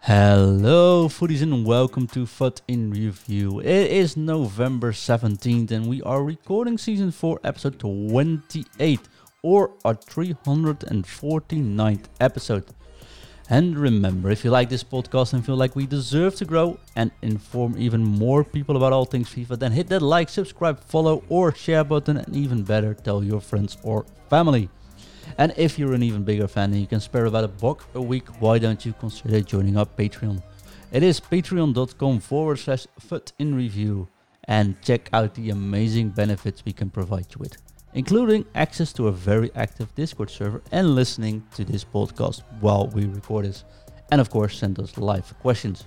Hello, foodies, and welcome to FUT in Review. It is November 17th, and we are recording season 4, episode 28, or our 349th episode. And remember, if you like this podcast and feel like we deserve to grow and inform even more people about all things FIFA, then hit that like, subscribe, follow, or share button, and even better, tell your friends or family. And if you're an even bigger fan and you can spare about a buck a week, why don't you consider joining our Patreon? It is patreon.com forward slash FUT in review and check out the amazing benefits we can provide you with, including access to a very active Discord server and listening to this podcast while we record this. And of course, send us live questions.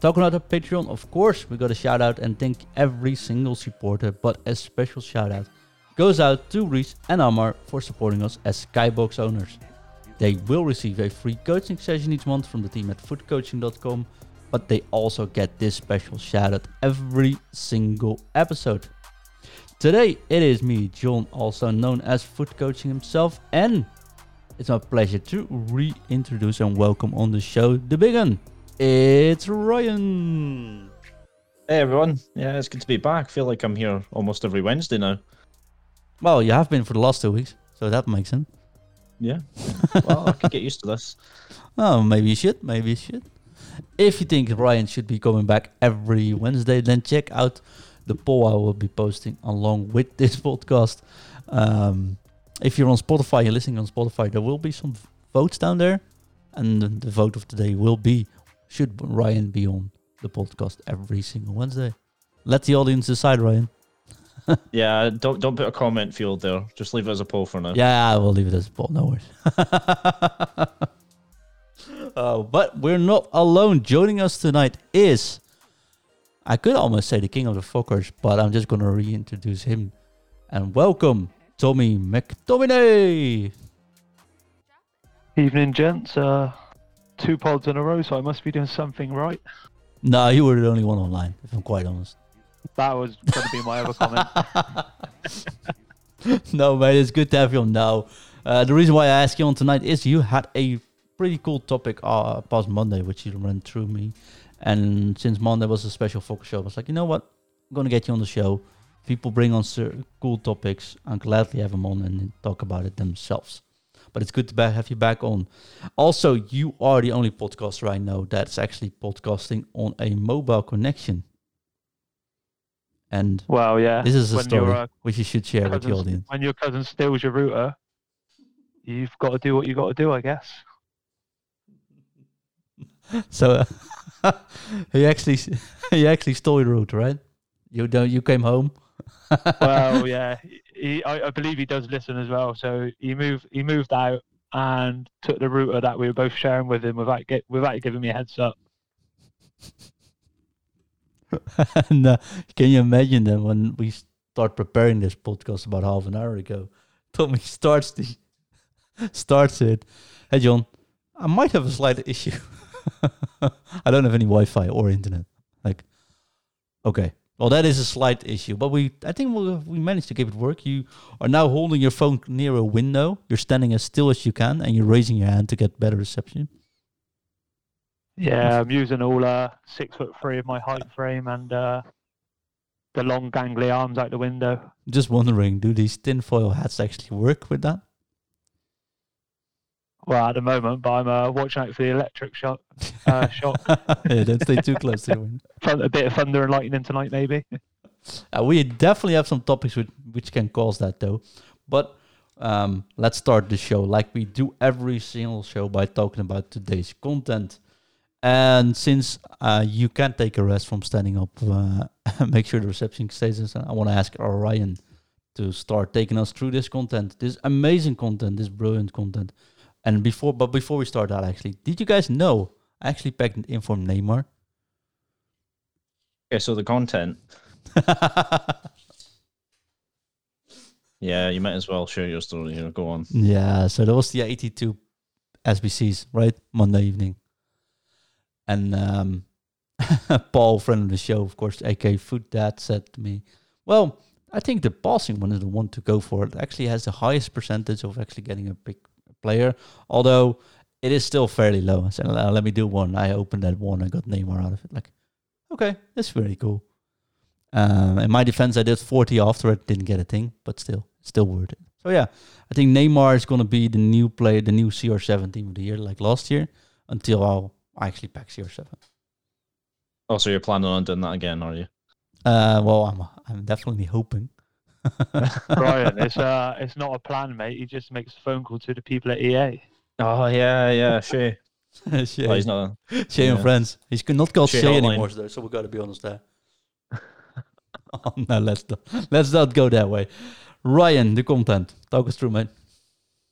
Talking about the Patreon, of course, we got a shout out and thank every single supporter, but a special shout out goes out to Reese and Amar for supporting us as Skybox owners. They will receive a free coaching session each month from the team at footcoaching.com, but they also get this special shout out every single episode. Today it is me, John, also known as Foot Coaching himself, and it's my pleasure to reintroduce and welcome on the show the big one. It's Ryan. Hey everyone, yeah, it's good to be back. I feel like I'm here almost every Wednesday now. Well, you have been for the last two weeks, so that makes sense. Yeah. well, I could get used to this. Oh, maybe you should. Maybe you should. If you think Ryan should be coming back every Wednesday, then check out the poll I will be posting along with this podcast. Um, if you're on Spotify, you're listening on Spotify, there will be some votes down there. And the vote of today will be should Ryan be on the podcast every single Wednesday? Let the audience decide, Ryan. yeah, don't don't put a comment field there. Just leave it as a poll for now. Yeah, we'll leave it as a poll. No worries. uh, but we're not alone. Joining us tonight is, I could almost say the king of the fuckers, but I'm just gonna reintroduce him. And welcome, Tommy McTominay. Evening, gents. Uh, two pods in a row, so I must be doing something right. No, you were the only one online, if I'm quite honest. That was going to be my other comment. no, mate, it's good to have you on now. Uh, the reason why I asked you on tonight is you had a pretty cool topic uh, past Monday, which you ran through me. And since Monday was a special focus show, I was like, you know what? I'm going to get you on the show. People bring on cool topics. I'm gladly have them on and talk about it themselves. But it's good to have you back on. Also, you are the only podcaster I know that's actually podcasting on a mobile connection. And well, yeah, this is a when story uh, which you should share with the audience. When your cousin steals your router, you've got to do what you got to do, I guess. so uh, he actually he actually stole your router, right? You don't. You came home. well, yeah, he, I, I believe he does listen as well. So he moved he moved out and took the router that we were both sharing with him without get, without giving me a heads up. and uh, can you imagine that when we start preparing this podcast about half an hour ago, Tommy starts the starts it. Hey John, I might have a slight issue. I don't have any Wi-Fi or internet. Like, okay, well that is a slight issue, but we I think we we managed to keep it work. You are now holding your phone near a window. You're standing as still as you can, and you're raising your hand to get better reception. Yeah, I'm using all uh, six foot three of my height frame and uh, the long gangly arms out the window. Just wondering, do these tinfoil hats actually work with that? Well, at the moment, but I'm uh, watching out for the electric shock. Uh, shock. yeah, don't stay too close to the window. A bit of thunder and lightning tonight, maybe. Uh, we definitely have some topics which, which can cause that, though. But um, let's start the show like we do every single show by talking about today's content. And since uh, you can't take a rest from standing up, uh, make sure the reception stays. I want to ask Ryan to start taking us through this content, this amazing content, this brilliant content. And before, but before we start that, actually, did you guys know I actually packed in from Neymar? Okay, so the content. yeah, you might as well share your story here. Go on. Yeah, so that was the 82 SBCs, right? Monday evening. And um, Paul, friend of the show, of course, AK Food Dad, said to me, Well, I think the passing one is the one to go for. It actually has the highest percentage of actually getting a big player, although it is still fairly low. I said, "Uh, let me do one. I opened that one. I got Neymar out of it. Like, okay, that's very cool. Um, in my defense, I did 40 after it, didn't get a thing, but still, still worth it. So yeah, I think Neymar is going to be the new player, the new CR7 team of the year, like last year, until I'll actually pack CR7. Oh, so you're planning on doing that again, are you? Uh, well, I'm I'm definitely hoping. Brian, it's uh, it's not a plan, mate. He just makes a phone call to the people at EA. Oh yeah, yeah, Shay. Shay, Oh, he's not. Shay and friends. He's c- not called Shay Shay anymore, though, so we got to be honest there. oh, no, let's not, let's not go that way. Ryan, the content. Talk us through, mate.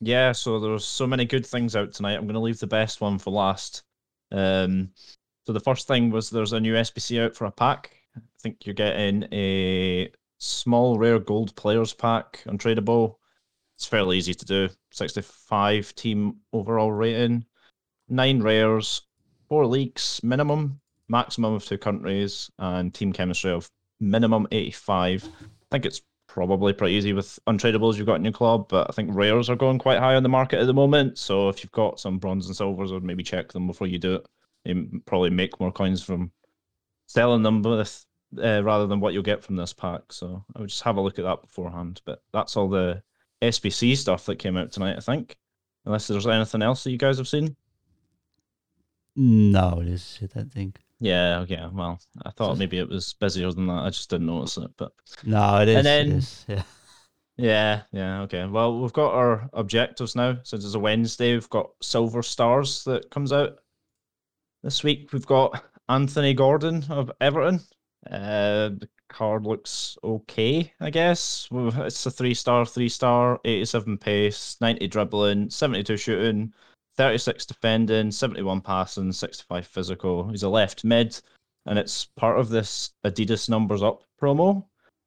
Yeah, so there's so many good things out tonight. I'm going to leave the best one for last. Um, so the first thing was there's a new SBC out for a pack. I think you're getting a small rare gold players pack untradeable. It's fairly easy to do. 65 team overall rating, nine rares, four leagues minimum, maximum of two countries, and team chemistry of minimum 85. I think it's probably pretty easy with untradables you've got in your club, but I think rares are going quite high on the market at the moment. So if you've got some bronze and silvers, I'd maybe check them before you do it. You probably make more coins from selling them with uh, rather than what you'll get from this pack. So I would just have a look at that beforehand. But that's all the SBC stuff that came out tonight, I think. Unless there's anything else that you guys have seen. No, this is it, I think. Yeah, okay. Well, I thought maybe it was busier than that. I just didn't notice it. But No, it is. And then- is. Yeah. Yeah, yeah, okay. Well, we've got our objectives now. Since it's a Wednesday, we've got Silver Stars that comes out this week. We've got Anthony Gordon of Everton. Uh, the card looks okay, I guess. It's a three star, three star, 87 pace, 90 dribbling, 72 shooting, 36 defending, 71 passing, 65 physical. He's a left mid, and it's part of this Adidas Numbers Up promo.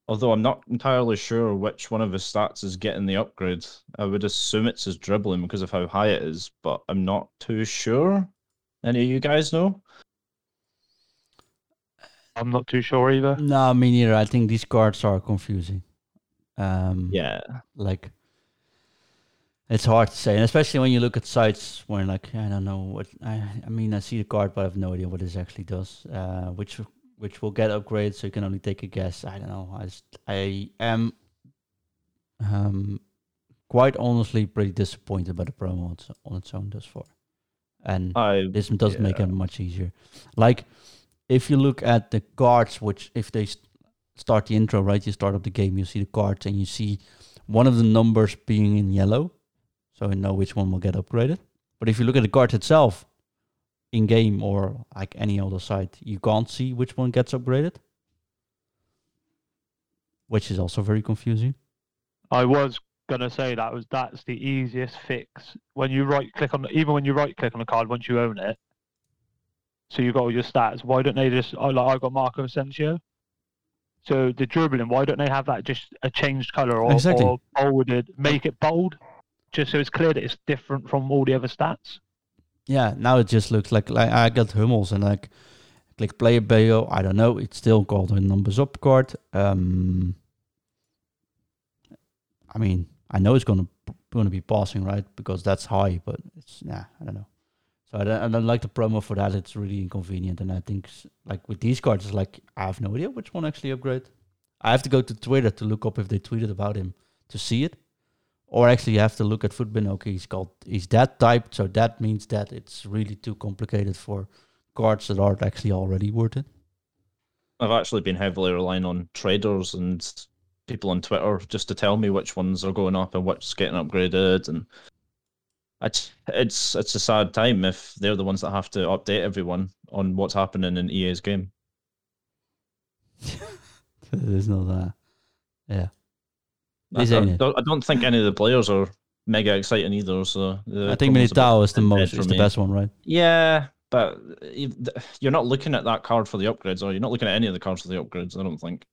Although I'm not entirely sure which one of his stats is getting the upgrade. I would assume it's his dribbling because of how high it is, but I'm not too sure. Any of you guys know? I'm not too sure either. No, me neither. I think these cards are confusing. Um, Yeah. like it's hard to say, and especially when you look at sites where like I don't know what I. I mean, I see the card, but I have no idea what this actually does. Uh, which which will get upgraded, so you can only take a guess. I don't know. I just, I am um quite honestly pretty disappointed by the promo on its, own thus far, and I this doesn't make it much easier. Like, if you look at the cards, which if they st- start the intro, right, you start up the game, you see the cards, and you see one of the numbers being in yellow, so you know which one will get upgraded. But if you look at the card itself, in game or like any other site, you can't see which one gets upgraded, which is also very confusing. I was gonna say that was that's the easiest fix when you right click on even when you right click on the card once you own it. So you've got all your stats. Why don't they just? I like I got Marco Asensio. So the dribbling, why don't they have that just a changed color or, Exactly. or bolded? Make it bold, just so it's clear that it's different from all the other stats. Yeah, now it just looks like like I got Hummels and like click player bio. I don't know. It's still called a numbers up card. Um, I mean, I know it's gonna gonna be passing right because that's high, but it's nah, I don't know. So I don't, I don't like the promo for that. It's really inconvenient, and I think like with these cards, it's like I have no idea which one actually upgrade. I have to go to Twitter to look up if they tweeted about him to see it. Or actually, you have to look at Futbin. Okay, he's called he's that type, so that means that it's really too complicated for cards that aren't actually already worth it. I've actually been heavily relying on traders and people on Twitter just to tell me which ones are going up and which's getting upgraded, and it's it's it's a sad time if they're the ones that have to update everyone on what's happening in EA's game. There's no that. Yeah, I, I don't, I don't think any of the players are mega exciting either. So I think promos a Militao is the most is the best one, right? Yeah, but you- you're not looking at that card for the upgrades, or you're not looking at any of the cards for the upgrades. I don't think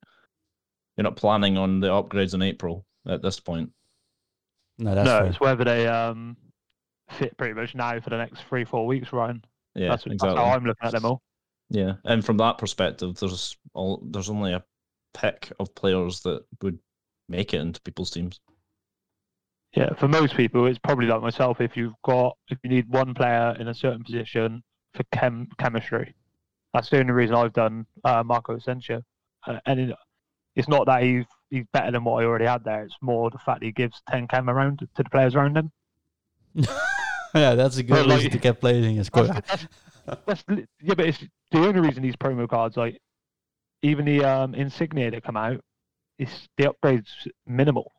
you're not planning on the upgrades in April at this point. No, that's no, fair. it's whether they um fit pretty much now for the next three four weeks, Ryan. Yeah, that's, that's exactly. how I'm looking at them all. Yeah, and from that perspective, there's all there's only a pick of players that would make it into people's teams. Yeah, for most people, it's probably like myself. If you've got, if you need one player in a certain position for chem chemistry, that's the only reason I've done uh, Marco Asensio. Uh, and it, it's not that he's he's better than what I already had there. It's more the fact that he gives ten chem around to the players around him. yeah, that's a good Well, like- reason to get playing his That's, squad. that's, that's li- yeah, but it's the only reason these promo cards, like even the um, Insigne that come out, is the upgrades minimal.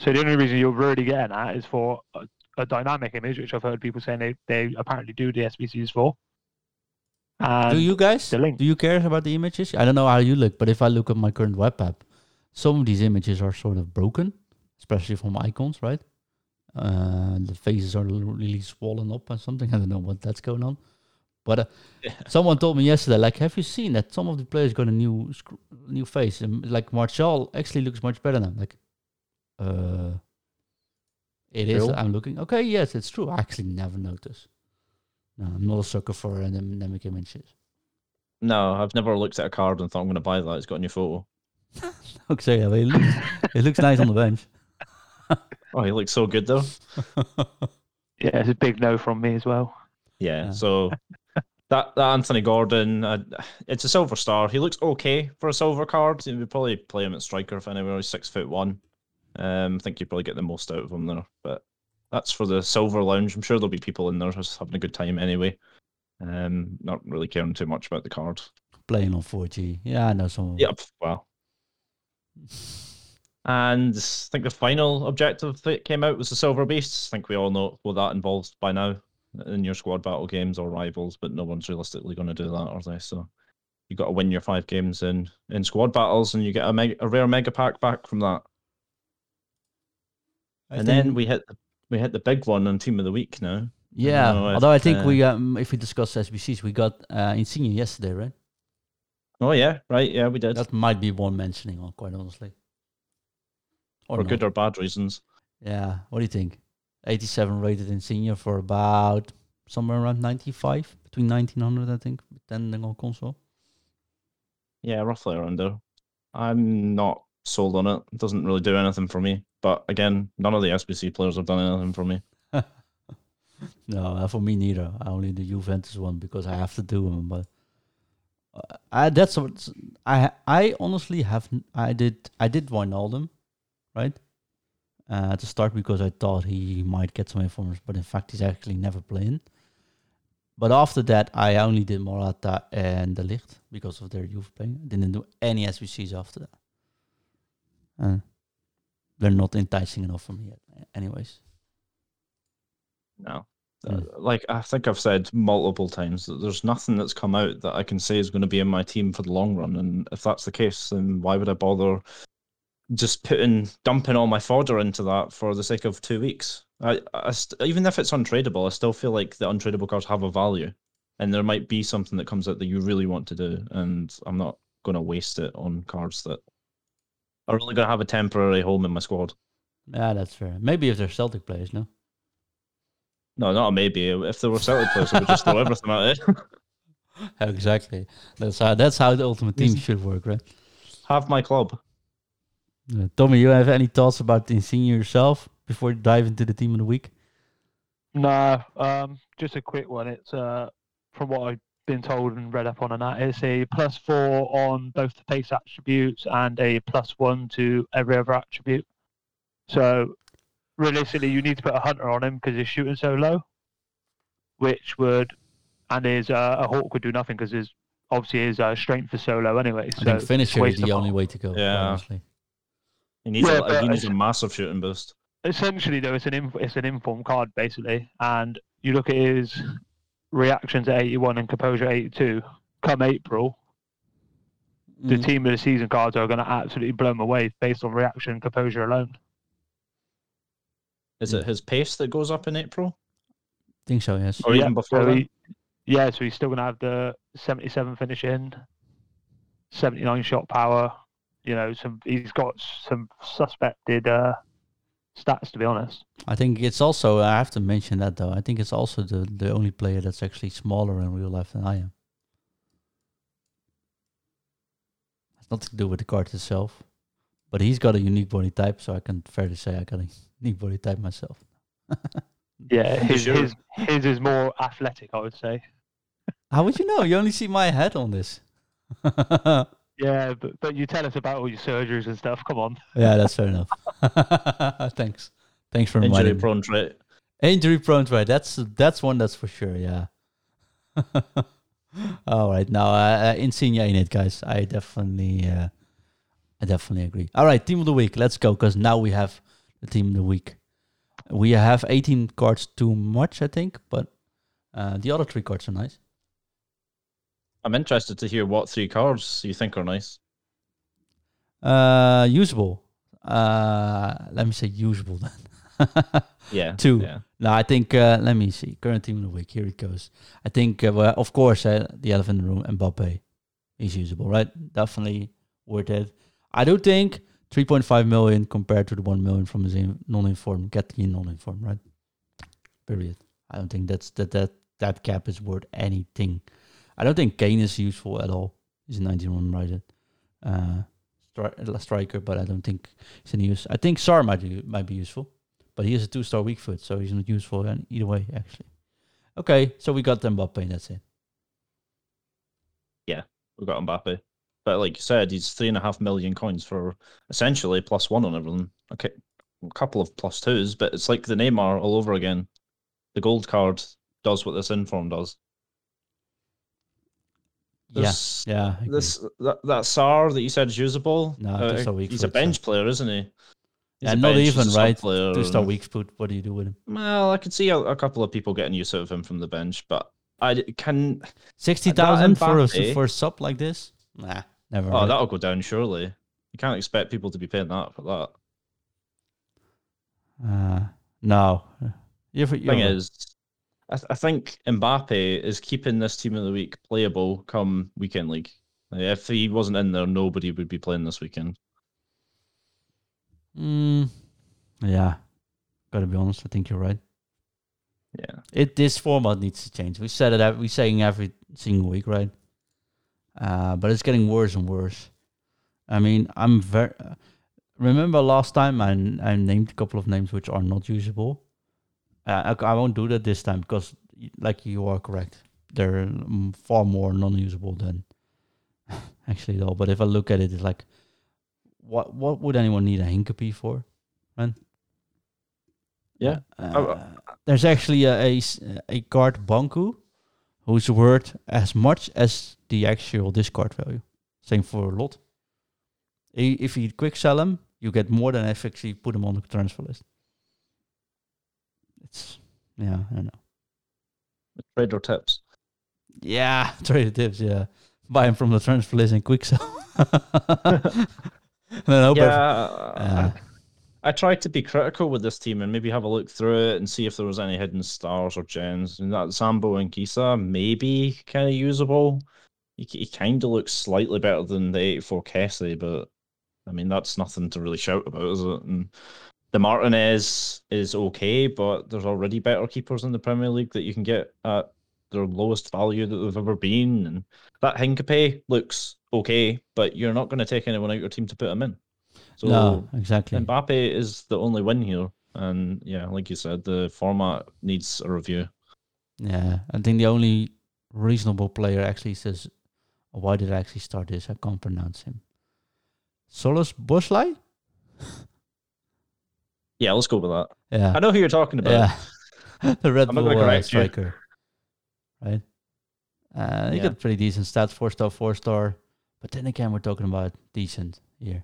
So the only reason you're really getting that is for a, a dynamic image, which I've heard people saying they, they apparently do the SBCs for. And do you guys? the link. Do you care about the images? I don't know how you look, but if I look at my current web app, some of these images are sort of broken, especially from icons, right? Uh, the faces are really swollen up or something. I don't know what that's going on. But uh, Yeah. someone told me yesterday, like, have you seen that some of the players got a new sc- new face? And like Martial actually looks much better now. Like, uh, it is. Real? I'm looking. Okay, yes, it's true. I actually never noticed. No, I'm not a sucker for dynamic images. No, I've never looked at a card and thought I'm going to buy that. It's got a new photo. Okay, yeah, it looks, it looks nice on the bench. Oh, he looks so good though. yeah, it's a big no from me as well. Yeah. Yeah. So that that Anthony Gordon, uh, it's a silver star. He looks okay for a silver card. Would probably play him at striker if anywhere. He's six foot one. Um, I think you'd probably get the most out of him there. But that's for the silver lounge. I'm sure there'll be people in there just having a good time anyway. Um, not really caring too much about the card. Playing on 4G. Yeah, I know some. Yep. Well. And I think the final objective that came out was the Silver Beasts. I think we all know what that involves by now in your squad battle games or rivals, but no one's realistically going to do that, are they? So you got to win your five games in in squad battles, and you get a, mega, a rare mega pack back from that. I and think- then we hit the, we hit the big one on Team of the Week now. Yeah, know if, although I think uh, we, um, if we discuss SBCs, we got uh, Insigne yesterday, right? Oh yeah, right, yeah, we did That might be one mentioning on, quite honestly. Or for good or bad reasons. Yeah, what do you think? 87 rated Insigne for about somewhere around 95, between 1900, I think, depending on console. Yeah, roughly around there. I'm not sold on it. It doesn't really do anything for me. But again, none of the SBC players have done anything for me. No, uh, for me neither. I only the Juventus one because I have to do them. But uh, I that's what I I honestly have I did I did Wijnaldum, right? Uh, to start because I thought he might get some informers, but in fact he's actually never playing. But after that, I only did Morata and De Ligt because of their youth playing. Didn't do any SBCs after that. Uh, they're not enticing enough for me yet. Anyways, No. Mm. Uh, Like I think I've said multiple times that there's nothing that's come out that I can say is going to be in my team for the long run. And if that's the case, then why would I bother just putting dumping all my fodder into that for the sake of two weeks? I, I st- even if it's untradeable, I still feel like the untradeable cards have a value, and there might be something that comes out that you really want to do, and I'm not going to waste it on cards that are only going to have a temporary home in my squad. yeah, that's fair. Maybe if they're Celtic players, no. No, not a maybe. If there were Celtic players, I would just throw everything at it. exactly. That's how that's how the ultimate team should work, right? have my club. Uh, Tommy, you have any thoughts about Insigne yourself before you dive into the team of the week? No, um, just a quick one. It's uh, from what I've been told and read up on, and that it's a plus four on both the pace attributes and a plus one to every other attribute. So realistically, you need to put a hunter on him because he's shooting so low, which would, and his uh, a hawk would do nothing because his obviously his uh, strength is so low anyway. I so think it's finisher is waste the only way to go. Yeah. honestly. He needs, Yeah, a, he needs a massive shooting boost. essentially though it's an inf- it's an inform card basically and you look at his reactions at 81 and composure at 82 come april the Mm. team of the season cards are going to absolutely blow him away based on reaction and composure alone Is it his pace that goes up in April? I think so, yes. Or even before so he, yeah so he's still going to have the 77 finish in 79 shot power you know some he's got some suspected uh stats to be honest I think it's also I have to mention that though. I think it's also the the only player that's actually smaller in real life than I am. It's nothing to do with the card itself, but he's got a unique body type, so I can fairly say I got a unique body type myself. Yeah, his, Sure. his his is more athletic, I would say. How would you know? You only see my head on this. Yeah, but but you tell us about all your surgeries and stuff. Come on. yeah, that's fair enough. Thanks. Thanks for reminding Injury me. prone trait. Injury prone, right? That's that's one that's for sure. Yeah. All right, now uh, uh, Insigne in it, guys. I definitely, uh, I definitely agree. All right, team of the week. Let's go, because now we have the team of the week. We have 18 cards too much, I think, but uh, the other three cards are nice. I'm interested to hear what three cards you think are nice. Uh, usable. Uh, let me say usable then. Yeah. Two. Yeah. No, I think. Uh, let me see. Current team of the week. Here it goes. I think. Uh, well, of course, uh, the elephant in the room, Mbappe, is usable, right? Definitely worth it. I do think 3.5 million compared to the 1 million from his non-informed. Get the non-informed, right? Period. I don't think that's that that that cap is worth anything. I don't think Kane is useful at all. He's a 91 right? Uh, stri- striker, but I don't think he's any use. I think Sarr might be, might be useful. But he has a two-star weak foot, so he's not useful in either way, actually. Okay, so we got Mbappe, and that's it. Yeah, we got Mbappe. But like you said, he's three and a half million coins for essentially plus one on everything. Okay. A couple of plus twos, but it's like the Neymar all over again. The gold card does what this inform does. Yeah, yeah. This that, that Sarr that you said is usable. No, uh, just a weak he's a foot, so- bench player, isn't he? He's Yeah, a not bench, a even, right? Player. Two-star weak foot. What do you do with him? Well, I could see a, a couple of people getting use of him from the bench, but I can. Sixty thousand for a for a sub like this? Nah, never. Oh, right? that'll go down surely. You can't expect people to be paying that for that. Uh, no. You're, you're thing is, I, th- I think Mbappe is keeping this team of the week playable come weekend league. Like, if he wasn't in there, nobody would be playing this weekend. Mm, yeah. Gotta be honest. I think you're right. Yeah, It this format needs to change. We said it. We saying every single week, right? Uh, but it's getting worse and worse. I mean, I'm very. Uh, remember last time I I named a couple of names which are not usable. Uh, I, I won't do that this time because, like you are correct, they're mm, far more non-usable than actually though. But if I look at it, it's like, what what would anyone need a Hincapie for, man? Yeah. Uh, there's actually a a card Banku who's worth as much as the actual discard value. Same for a lot. If you quick sell them, you get more than if actually put them on the transfer list. It's yeah, I don't know. trader tips. Yeah, trader tips. Yeah, buy him from the transfer list and quick sell. hope yeah, uh, I, I tried to be critical with this team and maybe have a look through it and see if there was any hidden stars or gems. And that Zambo Anguissa maybe kind of usable. He, he kind of looks slightly better than the 84 Kessie, but I mean that's nothing to really shout about, is it? And the Martinez is okay, but there's already better keepers in the Premier League that you can get at their lowest value that they've ever been. And that Hincapie looks okay, but you're not going to take anyone out your team to put him in. So no, exactly. Mbappe is the only win here. And yeah, like you said, the format needs a review. Yeah, I think the only reasonable player actually says, "Why did I actually start this? I can't pronounce him." Solos Boslai? Yeah, let's go with that. Yeah, I know who you're talking about. yeah, the Red I'm Bull uh, you. striker, right? Uh, he Yeah. got pretty decent stats, four star, four star. But then again, we're talking about decent here.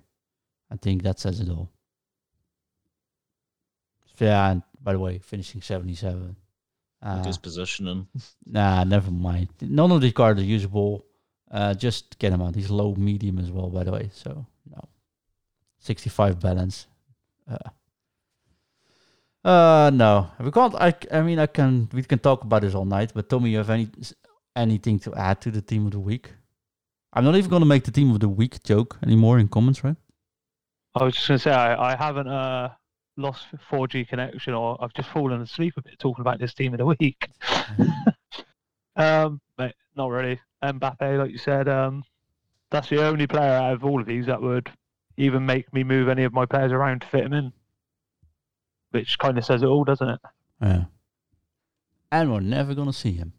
I think that says it all. Yeah, and by the way, finishing seventy-seven. Like Uh, his positioning. Nah, never mind. None of these cards are usable. Uh, just get him out. He's low medium as well, by the way. So no, sixty-five balance. Uh, uh no, we can't. I, I mean, I can. We can talk about this all night. But Tommy, you have any anything to add to the team of the week? I'm not even gonna make the team of the week joke anymore in comments, right? I was just going to say I, I haven't uh, lost 4G connection or I've just fallen asleep a bit talking about this team of the week. um, not really. Mbappe, like you said, um, that's the only player out of all of these that would even make me move any of my players around to fit him in. Which kind of says it all, doesn't it? Yeah. And we're never gonna see him.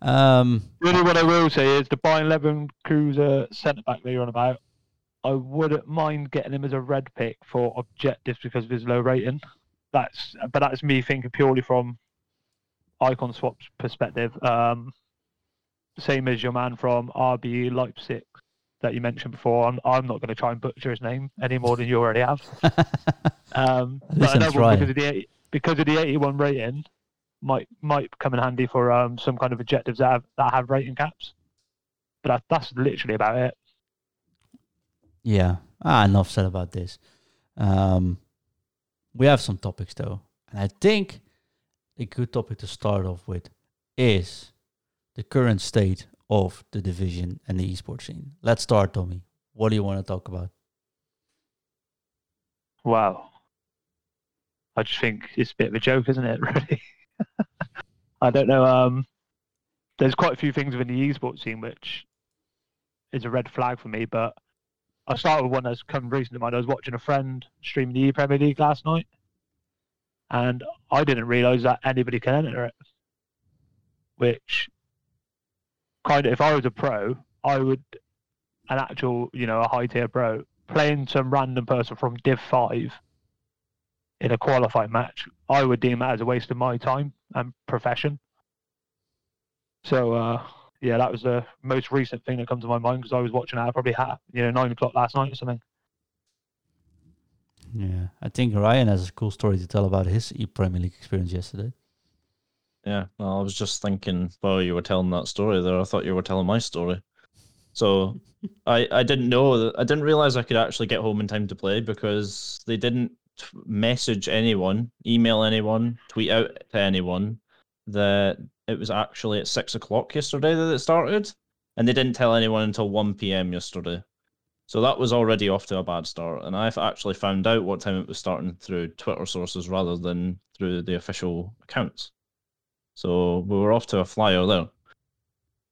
Um, Really, what I will say is the Bayern Leverkusen centre back that you're on about. I wouldn't mind getting him as a red pick for objectives because of his low rating. That's, but that's me thinking purely from icon swaps perspective. Um, same as your man from RB Leipzig that you mentioned before. I'm, I'm not going to try and butcher his name any more than you already have. Um, but another one because of the 80, because of the 81 rating might might come in handy for um, some kind of objectives that have that have rating caps. But that, that's literally about it. yeah. Ah, enough said about this. Um, we have some topics though, and I think a good topic to start off with is the current state of the division and the esports scene. Let's start, Tommy. What do you want to talk about? Wow. I just think it's a bit of a joke, isn't it? Really. I don't know. Um, there's quite a few things within the esports scene which is a red flag for me. But I started with one that's come recent to mind. I was watching a friend stream the Premier League last night, and I didn't realise that anybody can enter it. Which kind of, if I was a pro, I would an actual, you know, a high tier pro playing some random person from Div Five in a qualifying match, I would deem that as a waste of my time and profession. So uh, yeah, that was the most recent thing that comes to my mind because I was watching that probably at you know nine o'clock last night or something. Yeah, I think Ryan has a cool story to tell about his e Premier League experience yesterday. Yeah, well, I was just thinking while you were telling that story there, I thought you were telling my story. So I I didn't know I didn't realize I could actually get home in time to play because they didn't t- message anyone, email anyone, tweet out to anyone that it was actually at six o'clock yesterday that it started, and they didn't tell anyone until one p.m. yesterday. So that was already off to a bad start, and I've actually found out what time it was starting through Twitter sources rather than through the official accounts. So we were off to a flyer there.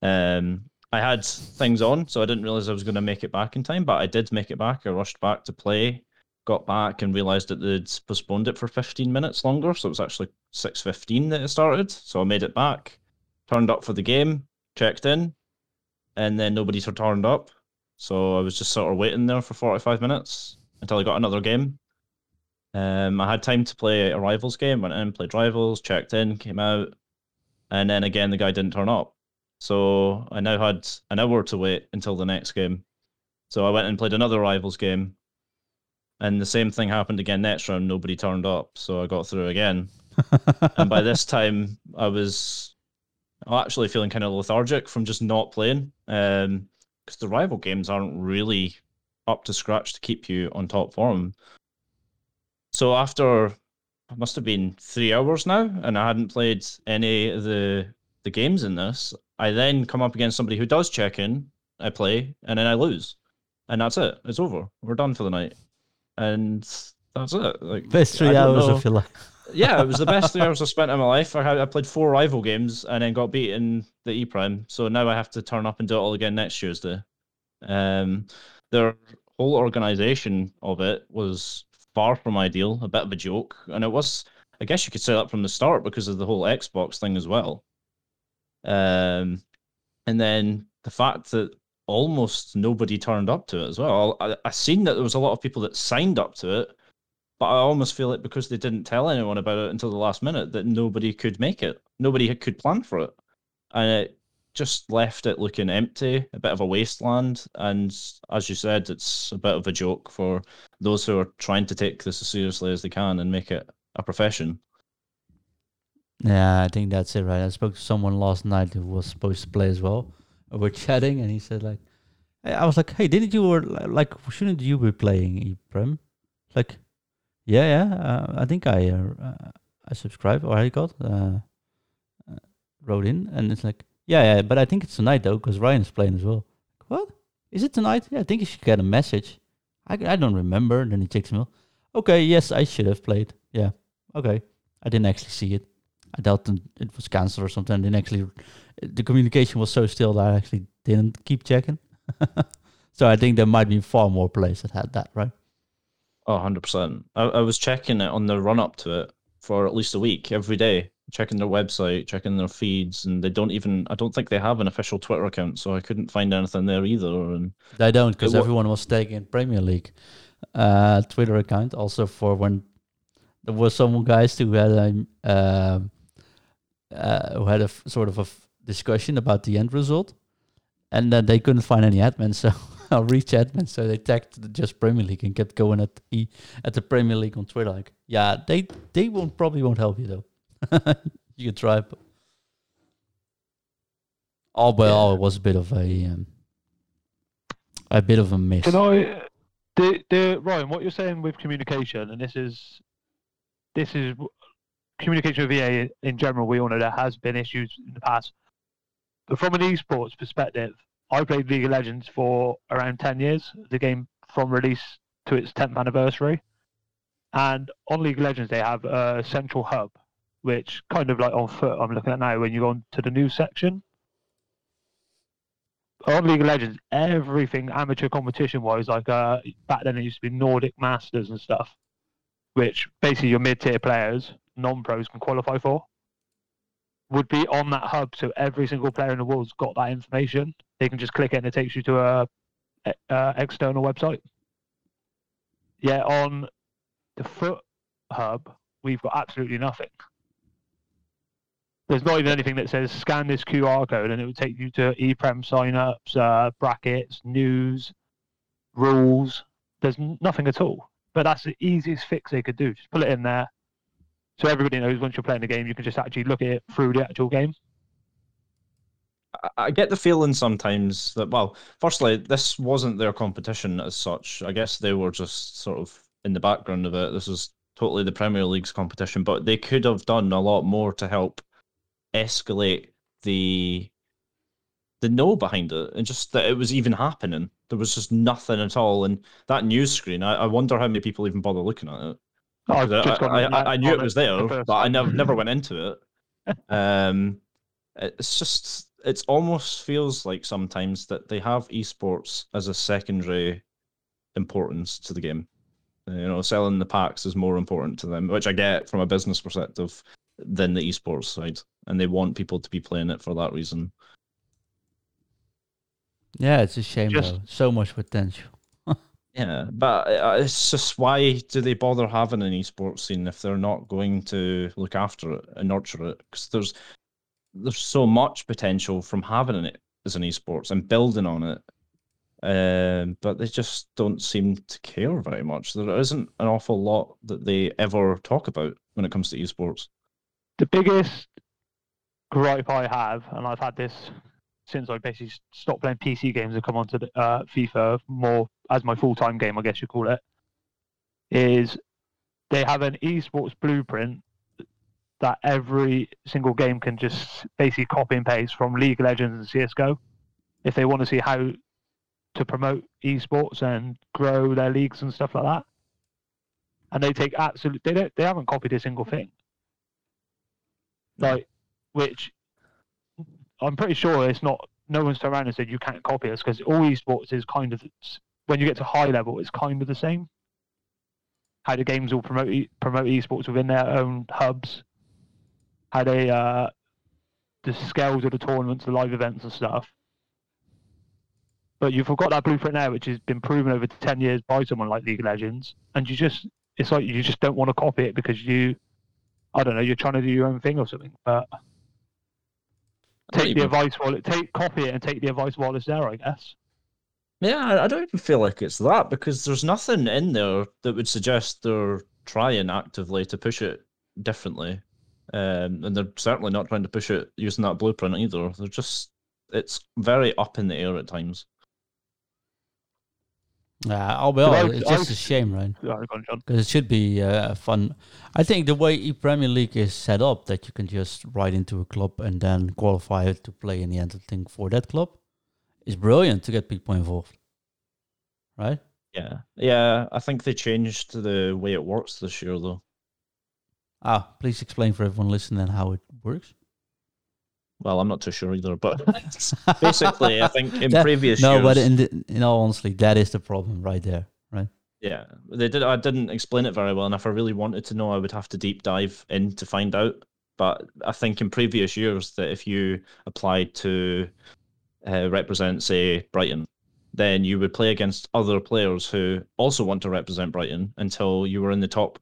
Um, I had things on, so I didn't realize I was going to make it back in time, but I did make it back. I rushed back to play, got back, and realized that they'd postponed it for 15 minutes longer. So it was actually 6:15 that it started. So I made it back, turned up for the game, checked in, and then nobody turned up. So I was just sort of waiting there for 45 minutes until I got another game. Um, I had time to play a rivals game, went in, played rivals, checked in, came out, and then again the guy didn't turn up. So I now had an hour to wait until the next game. So I went and played another rivals game, and the same thing happened again next round. Nobody turned up, so I got through again. and by this time, I was actually feeling kind of lethargic from just not playing, um, because the rival games aren't really up to scratch to keep you on top form. So after must have been three hours now, and I hadn't played any of the the games in this. I then come up against somebody who does check in, I play, and then I lose, and that's it. It's over. We're done for the night, and that's it. Like Best three hours know. of your life. yeah, it was the best three hours I spent in my life. I had I played four rival games and then got beat in the E Prime. So now I have to turn up and do it all again next Tuesday. Um, their whole organization of it was far from ideal, a bit of a joke, and it was. I guess you could say that from the start because of the whole Xbox thing as well. Um, and then the fact that almost nobody turned up to it as well. I, I seen that there was a lot of people that signed up to it, but I almost feel it because they didn't tell anyone about it until the last minute, that nobody could make it. Nobody could plan for it, and it just left it looking empty, a bit of a wasteland. And as you said, it's a bit of a joke for those who are trying to take this as seriously as they can and make it a profession. Yeah, I think that's it, right? I spoke to someone last night who was supposed to play as well. We We're chatting, and he said like, "I was like, hey, didn't you or like shouldn't you be playing E-Prem?" Like, yeah, yeah. Uh, I think I uh, I subscribe, or I got uh, uh, wrote in, and it's like, yeah, yeah. But I think it's tonight though, because Ryan's playing as well. What is it tonight? Yeah, I think you should get a message. I I don't remember. Then he checks mail. Okay, yes, I should have played. Yeah, okay. I didn't actually see it. I doubt it was cancelled or something. I didn't actually, the communication was so still that I actually didn't keep checking. So I think there might be far more players that had that, right? Oh, 100%. I, I was checking it on the run up to it for at least a week every day, checking their website, checking their feeds, and they don't even, I don't think they have an official Twitter account, so I couldn't find anything there either. And They don't because everyone was taking Premier League uh, Twitter account. Also for when there was some guys who had a um uh, who had a f- sort of a discussion about the end result, and then they couldn't find any admin, so I'll reach admin. So they tagged the just Premier League and kept going at e at the Premier League on Twitter. Like, yeah, they they won't probably won't help you though. you can try. But oh well, Yeah. it was a bit of a um, a bit of a miss. Can I, the, the Ryan, what you're saying with communication, and this is, this is communication with EA in general. We all know there has been issues in the past, but from an esports perspective, I played League of Legends for around ten years. The game from release to its 10th anniversary, and on League of Legends they have a central hub, which kind of like on foot. I'm looking at now when you go on to the news section on League of Legends, everything amateur competition wise, like uh, back then it used to be Nordic Masters and stuff, which basically your mid tier players, non pros, can qualify for, would be on that hub. So every single player in the world's got that information. They can just click it and it takes you to a, a, a external website. Yeah, on the Foot hub, we've got absolutely nothing. There's not even anything that says scan this QR code and it would take you to EPREM signups, uh, brackets, news, rules. There's nothing at all. But that's the easiest fix they could do. Just put it in there. So everybody knows once you're playing the game, you can just actually look at it through the actual game. I- get the feeling sometimes that well, firstly, this wasn't their competition as such. I guess they were just sort of in the background of it. This is totally the Premier League's competition, but they could have done a lot more to help escalate the the know behind it and just that it was even happening. There was just nothing at all. And that news screen, I, I wonder how many people even bother looking at it. Just I, I, I, I knew it was there, but I never never went into it. Um, it's just it almost feels like sometimes that they have esports as a secondary importance to the game. You know, selling the packs is more important to them, which I get from a business perspective than the esports side, and they want people to be playing it for that reason. Yeah, it's a shame Just- though. So much potential. Yeah, but uh, it's just why do they bother having an esports scene if they're not going to look after it and nurture it? Because there's there's so much potential from having it as an esports and building on it, um, but they just don't seem to care very much. There isn't an awful lot that they ever talk about when it comes to esports. The biggest gripe I have, and I've had this since I basically stopped playing PC games and come onto the, uh, FIFA more as my full time game, I guess you call it, is they have an esports blueprint that every single game can just basically copy and paste from League of Legends and CS:GO if they want to see how to promote esports and grow their leagues and stuff like that. And they take absolute they don't they haven't copied a single thing like which I'm pretty sure it's not. No one's turned around and said you can't copy us because all esports is kind of when you get to high level, it's kind of the same. How the games will promote e- promote esports within their own hubs, how they uh, the scales of the tournaments, the live events and stuff. But you've got that blueprint now, which has been proven over ten years by someone like League of Legends, and you just it's like you just don't want to copy it because you I don't know, you're trying to do your own thing or something. But take the advice while it take copy it and take the advice while it's there, I guess. Yeah, I- I don't even feel like it's that because there's nothing in there that would suggest they're trying actively to push it differently. Um, and they're certainly not trying to push it using that blueprint either. They're just, it's very up in the air at times. Yeah, I'll be honest, I've- it's just I've- a shame, right? Sorry, go on, John. Because it should be uh, fun. I think the way e Premier League is set up, that you can just ride into a club and then qualify to play in the end of the thing for that club, is brilliant to get people involved. Right? Yeah. Yeah, I think they changed the way it works this year though. Ah, please explain for everyone listening how it works. Well, I'm not too sure either, but basically, I think in That- previous no, years, but in the, in all honesty, that is the problem right there, right? yeah, they did. I didn't explain it very well, and if I really wanted to know, I would have to deep dive in to find out. But I think in previous years that if you applied to uh, represent, say, Brighton, then you would play against other players who also want to represent Brighton until you were in the top.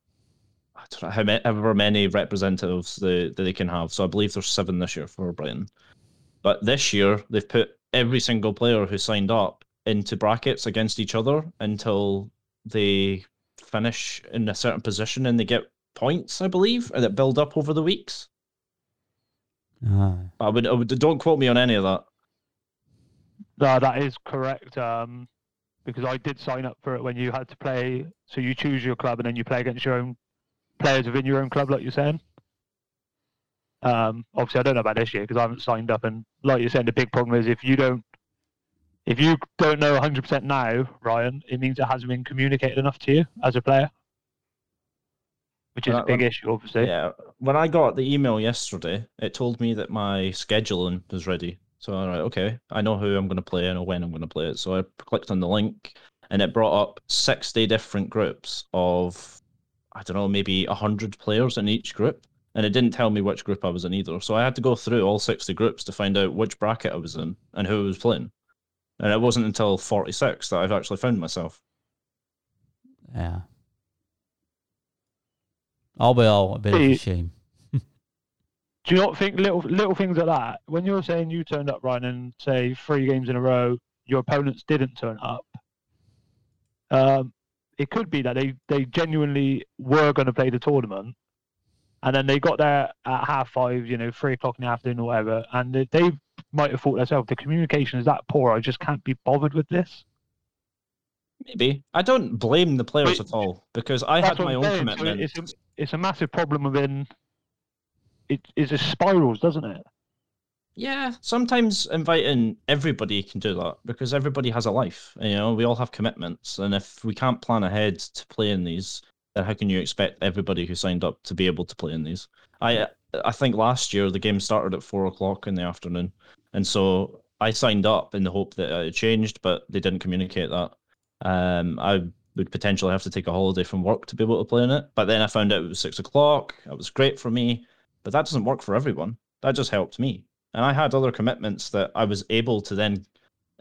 I don't know how many, however many representatives they, that they can have. So I believe there's seven this year for Brighton. But this year they've put every single player who signed up into brackets against each other until they finish in a certain position and they get points, I believe, that build up over the weeks. Ah, I would, I would don't quote me on any of that. No, that is correct. Um, because I did sign up for it when you had to play. So you choose your club and then you play against your own players within your own club, like you're saying. Um, obviously, I don't know about this year because I haven't signed up. And like you're saying, the big problem is if you don't, if you don't know 100% now, Ryan, it means it hasn't been communicated enough to you as a player, which is Well, a big um, issue, obviously. Yeah, when I got the email yesterday, it told me that my scheduling was ready. So all right, okay, I know who I'm going to play. I know when I'm going to play it. So I clicked on the link, and it brought up sixty different groups of, I don't know, maybe hundred players in each group, and it didn't tell me which group I was in either. So I had to go through all sixty groups to find out which bracket I was in and who I was playing. And it wasn't until forty six that I've actually found myself. yeah. All by all, a bit of a shame. Do you not think little little things like that? When you're saying you turned up, Ryan, and say three games in a row, your opponents didn't turn up. Um, it could be that they they genuinely were going to play the tournament, and then they got there at half five, you know, three o'clock in the afternoon or whatever, and they, they might have thought themselves, the communication is that poor. I just can't be bothered with this. Maybe I don't blame the players But- at all because I had my own saying, so commitment. It's a, it's a massive problem within. It it just spirals, doesn't it? Yeah, sometimes inviting everybody can do that because everybody has a life. You know, we all have commitments, and if we can't plan ahead to play in these, then how can you expect everybody who signed up to be able to play in these? I I think last year the game started at four o'clock in the afternoon, and so I signed up in the hope that it changed, but they didn't communicate that. Um, I would potentially have to take a holiday from work to be able to play in it, but then I found out it was six o'clock. It was great for me, but that doesn't work for everyone. That just helped me and I had other commitments that I was able to then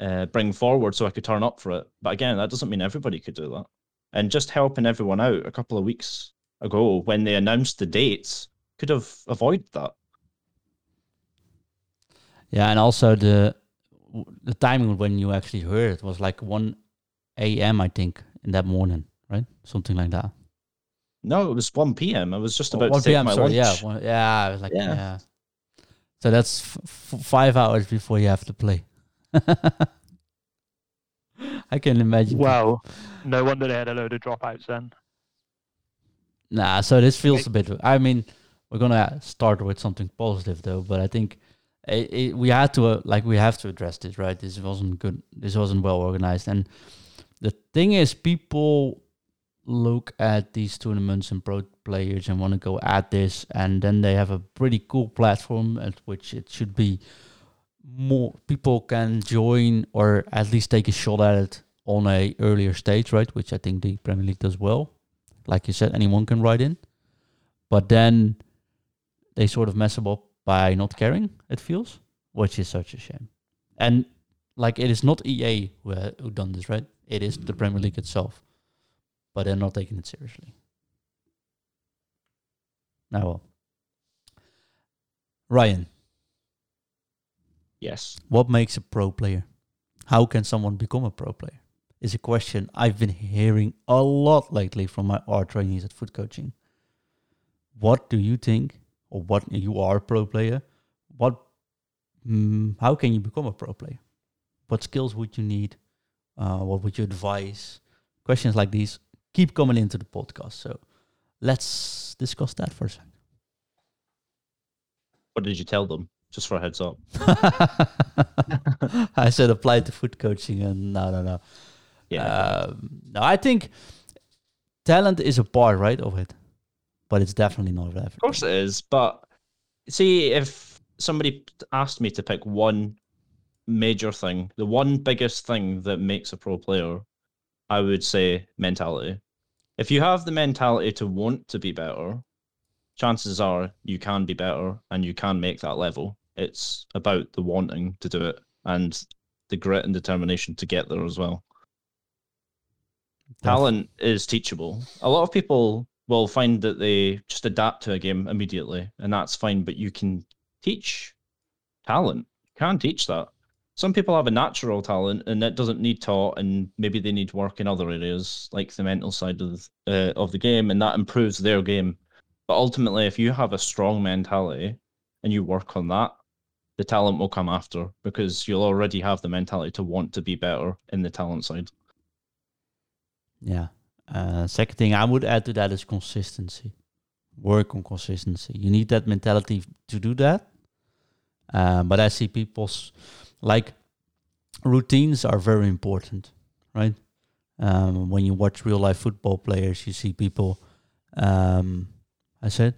uh, bring forward so I could turn up for it. But again, that doesn't mean everybody could do that. And just helping everyone out a couple of weeks ago when they announced the dates could have avoided that. Yeah, and also the the timing when you actually heard it was like one a.m. I think in that morning, right? Something like that. No, it was 1 p.m. I was just Oh, about 1 to take p.m. my sorry, lunch. yeah, one, yeah. I was like, yeah. Yeah. So that's f- f- five hours before you have to play. I can imagine. Well, no wonder they had a load of dropouts then. Nah, so this feels a bit. I mean, we're gonna start with something positive though, but I think it, it, we had to uh, like we have to address this, right? This wasn't good. This wasn't well organized, and the thing is, people look at these tournaments and pro players and want to go at this, and then they have a pretty cool platform at which it should be more people can join or at least take a shot at it on a earlier stage, right? Which I think the Premier League does well like you said, anyone can write in. But then they sort of mess up by not caring, it feels, which is such a shame. And like it is not EA who, ha- who done this, right? It is the Premier League itself. But they're not taking it seriously. Now, well. Ryan, Yes. what makes a pro player? How can someone become a pro player? Is a question I've been hearing a lot lately from my art trainees at FUT Coaching. What do you think, or what you are a pro player? What, mm, how can you become a pro player? What skills would you need? Uh, what would you advise? Questions like these keep coming into the podcast. So let's discuss that for a second. What did you tell them? Just for a heads up. I said apply to FUT Coaching, and no, no, no. Yeah. Um, no, I think talent is a part, right, of it, but it's definitely not everything. of course it is. But see, if somebody asked me to pick one major thing, the one biggest thing that makes a pro player, I would say mentality. If you have the mentality to want to be better, chances are you can be better and you can make that level. It's about the wanting to do it and the grit and determination to get there as well. Talent is teachable. A lot of people will find that they just adapt to a game immediately, and that's fine, but you can teach talent. You can teach that. Some people have a natural talent and that doesn't need taught, and maybe they need work in other areas, like the mental side of uh, of the game, and that improves their game. But ultimately, if you have a strong mentality and you work on that, the talent will come after because you'll already have the mentality to want to be better in the talent side. Yeah. Uh, second thing I would add to that is consistency. Work on consistency. You need that mentality to do that. Uh, but I see people's like routines are very important, right? Um, when you watch real life football players, you see people. Um, I said,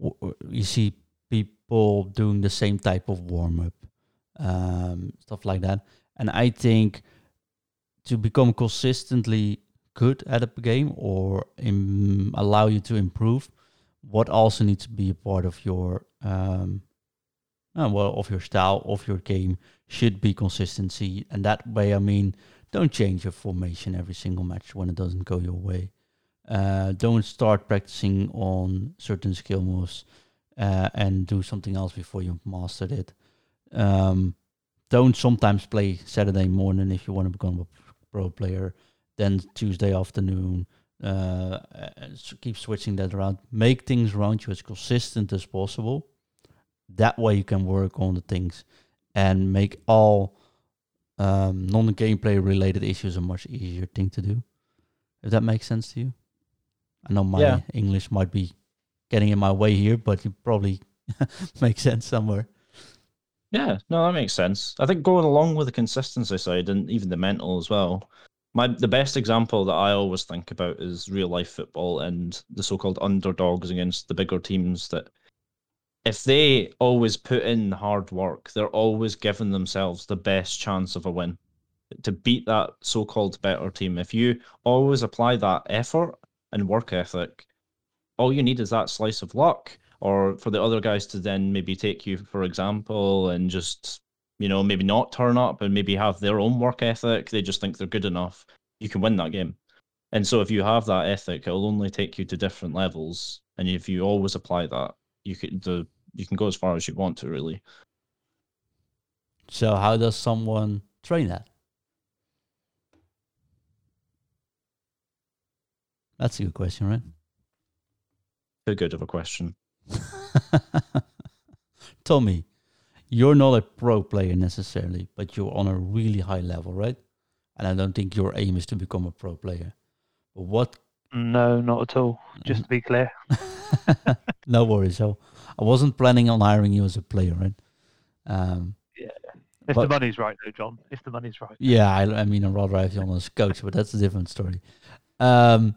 w- you see people doing the same type of warm up, um, stuff like that. And I think to become consistently good at a game or Im- allow you to improve, what also needs to be a part of your um, uh, well of your style of your game should be consistency, and that way I mean don't change your formation every single match when it doesn't go your way. Uh, don't start practicing on certain skill moves uh, and do something else before you've mastered it. Um, don't sometimes play Saturday morning if you want to become a pro player then Tuesday afternoon. Uh, keep switching that around. Make things around you as consistent as possible. That way you can work on the things and make all um, non-gameplay related issues a much easier thing to do. If that makes sense to you. I know my Yeah. English might be getting in my way here, but it probably makes sense somewhere. Yeah, no, that makes sense. I think going along with the consistency side and even the mental as well. My the best example that I always think about is real life football and the so-called underdogs against the bigger teams that if they always put in hard work, they're always giving themselves the best chance of a win. To beat that so-called better team, if you always apply that effort and work ethic, all you need is that slice of luck or for the other guys to then maybe take you for example and just you know maybe not turn up and maybe have their own work ethic. They just think they're good enough. You can win that game. And so if you have that ethic it'll only take you to different levels. And if you always apply that you can the you can go as far as you want to really So how does someone train that? That's a good question, right? too good of a question Tommy, you're not a pro player necessarily, but you're on a really high level, right? And I don't think your aim is to become a pro player. But what? No, not at all. Just to be clear. no worries. So I wasn't planning on hiring you as a player, right? Um, If But- the money's right, though, John. If the money's right. yeah, I, I mean, I'd rather have you on as a coach, but that's a different story. Um,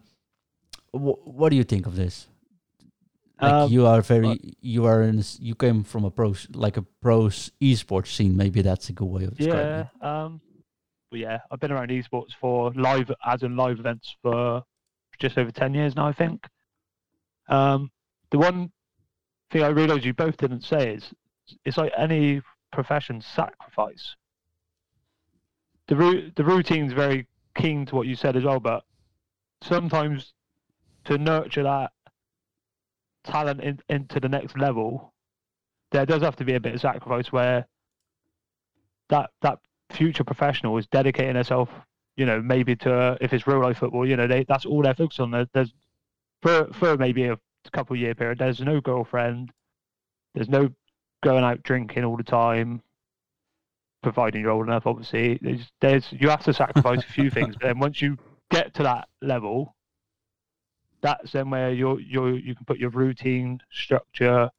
wh- what do you think of this? Like Um, you are very, you are in, you came from a pro, like a pro esports scene. Maybe that's a good way of describing Yeah. it. Um. But yeah, I've been around esports for live, as in live events for just over ten years now, I think. Um, the one thing I realised you both didn't say is it's like any profession sacrifice. The ru- the routine's very keen to what you said as well, but sometimes to nurture that talent in, into the next level, there does have to be a bit of sacrifice where that that future professional is dedicating herself, you know, maybe to uh, if it's real life football, you know, they that's all they're focused on. There's for for maybe a couple year period, there's no girlfriend, there's no going out drinking all the time, providing you're old enough, obviously. There's, there's you have to sacrifice a few things, but then once you get to that level, that's then where you're you you can put your routine structure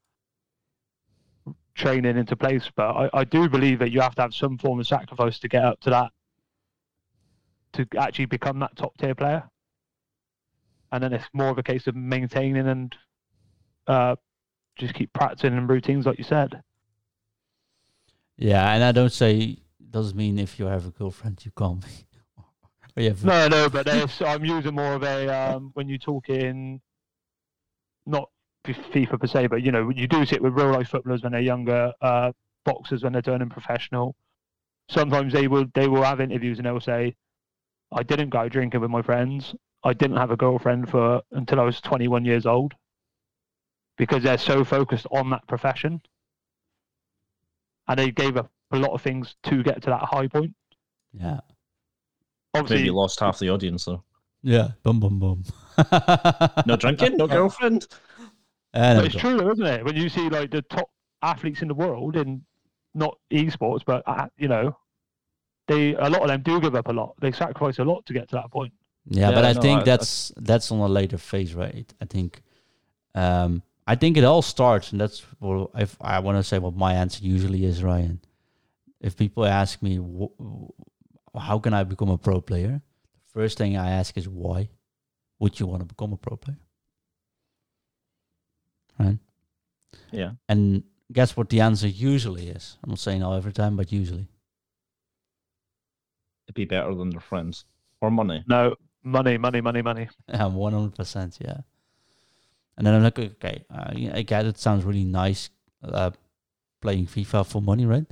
training into place. But I, I do believe that you have to have some form of sacrifice to get up to that to actually become that top tier player. And then it's more of a case of maintaining and uh, just keep practicing and routines, like you said. Yeah, and I don't say doesn't mean if you have a girlfriend you can't be. or you have a- No, no, but I'm using more of a um, when you talk in not FIFA per se, but you know you do see it with real life footballers when they're younger, uh, boxers when they're turning professional. Sometimes they will they will have interviews and they'll say, "I didn't go drinking with my friends. I didn't have a girlfriend for until I was 21 years old," because they're so focused on that profession, and they gave up a lot of things to get to that high point. yeah. Obviously, Maybe you lost half the audience though. Yeah. Boom boom boom. No drinking, no girlfriend. And But it's true, though, isn't it? When you see like the top athletes in the world in not esports, but uh, you know, they a lot of them do give up a lot. They sacrifice a lot to get to that point. Yeah, Yeah, but I no, think I- I- that's that's on a later phase, right? I think, um, I think it all starts, and that's what if I want to say what my answer usually is, Ryan. If people ask me, wh- wh- how can I become a pro player? The first thing I ask is why would you want to become a pro player? Right. Yeah. And guess what the answer usually is? I'm not saying all every time, but usually. To be better than their friends. Or money. No money, money, money, money. Yeah, one hundred percent. Yeah. And then I'm like, okay, uh, yeah, I get it. Sounds really nice, uh, playing FIFA for money, right?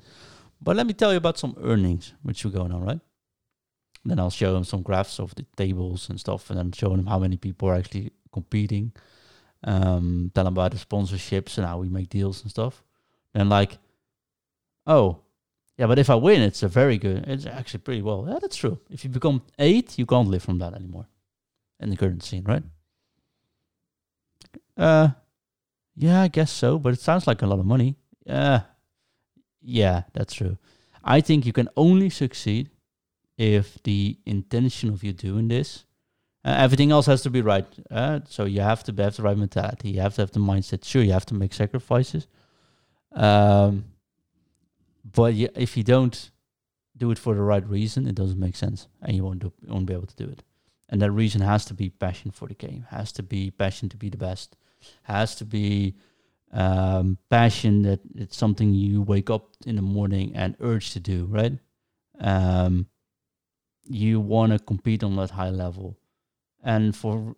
But let me tell you about some earnings which are going on, right? Then I'll show them some graphs of the tables and stuff, and then show them how many people are actually competing. Um, tell them about the sponsorships and how we make deals and stuff. Then like, oh, yeah, but if I win, it's a very good. It's actually pretty well. Yeah, that's true. If you become eight, you can't live from that anymore in the current scene, right? Uh, yeah, I guess so, but it sounds like a lot of money. Yeah, yeah, that's true. I think you can only succeed if the intention of you doing this, uh, everything else has to be right. Uh, so you have to have the right mentality. You have to have the mindset. Sure, you have to make sacrifices. Um, but you, if you don't do it for the right reason, it doesn't make sense, and you won't do, won't be able to do it and that reason has to be passion for the game has to be passion to be the best has to be um, passion that it's something you wake up in the morning and urge to do right um, you want to compete on that high level and for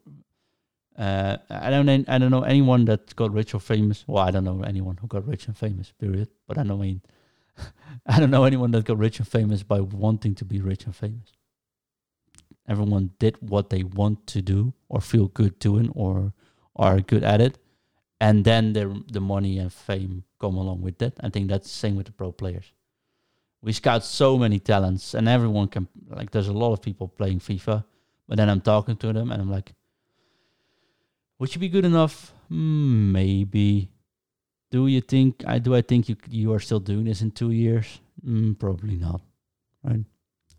uh, I don't I don't know anyone that got rich or famous. Well, I don't know anyone who got rich and famous. Period. But I know, mean, I don't know anyone that got rich and famous by wanting to be rich and famous. Everyone did what they want to do or feel good doing or are good at it. And then the the money and fame come along with that. I think that's the same with the pro players. We scout so many talents and everyone can like there's a lot of people playing fifa but then i'm talking to them and i'm like would you be good enough? Hmm, maybe do you think i do i think you you are still doing this in two years mm, probably not right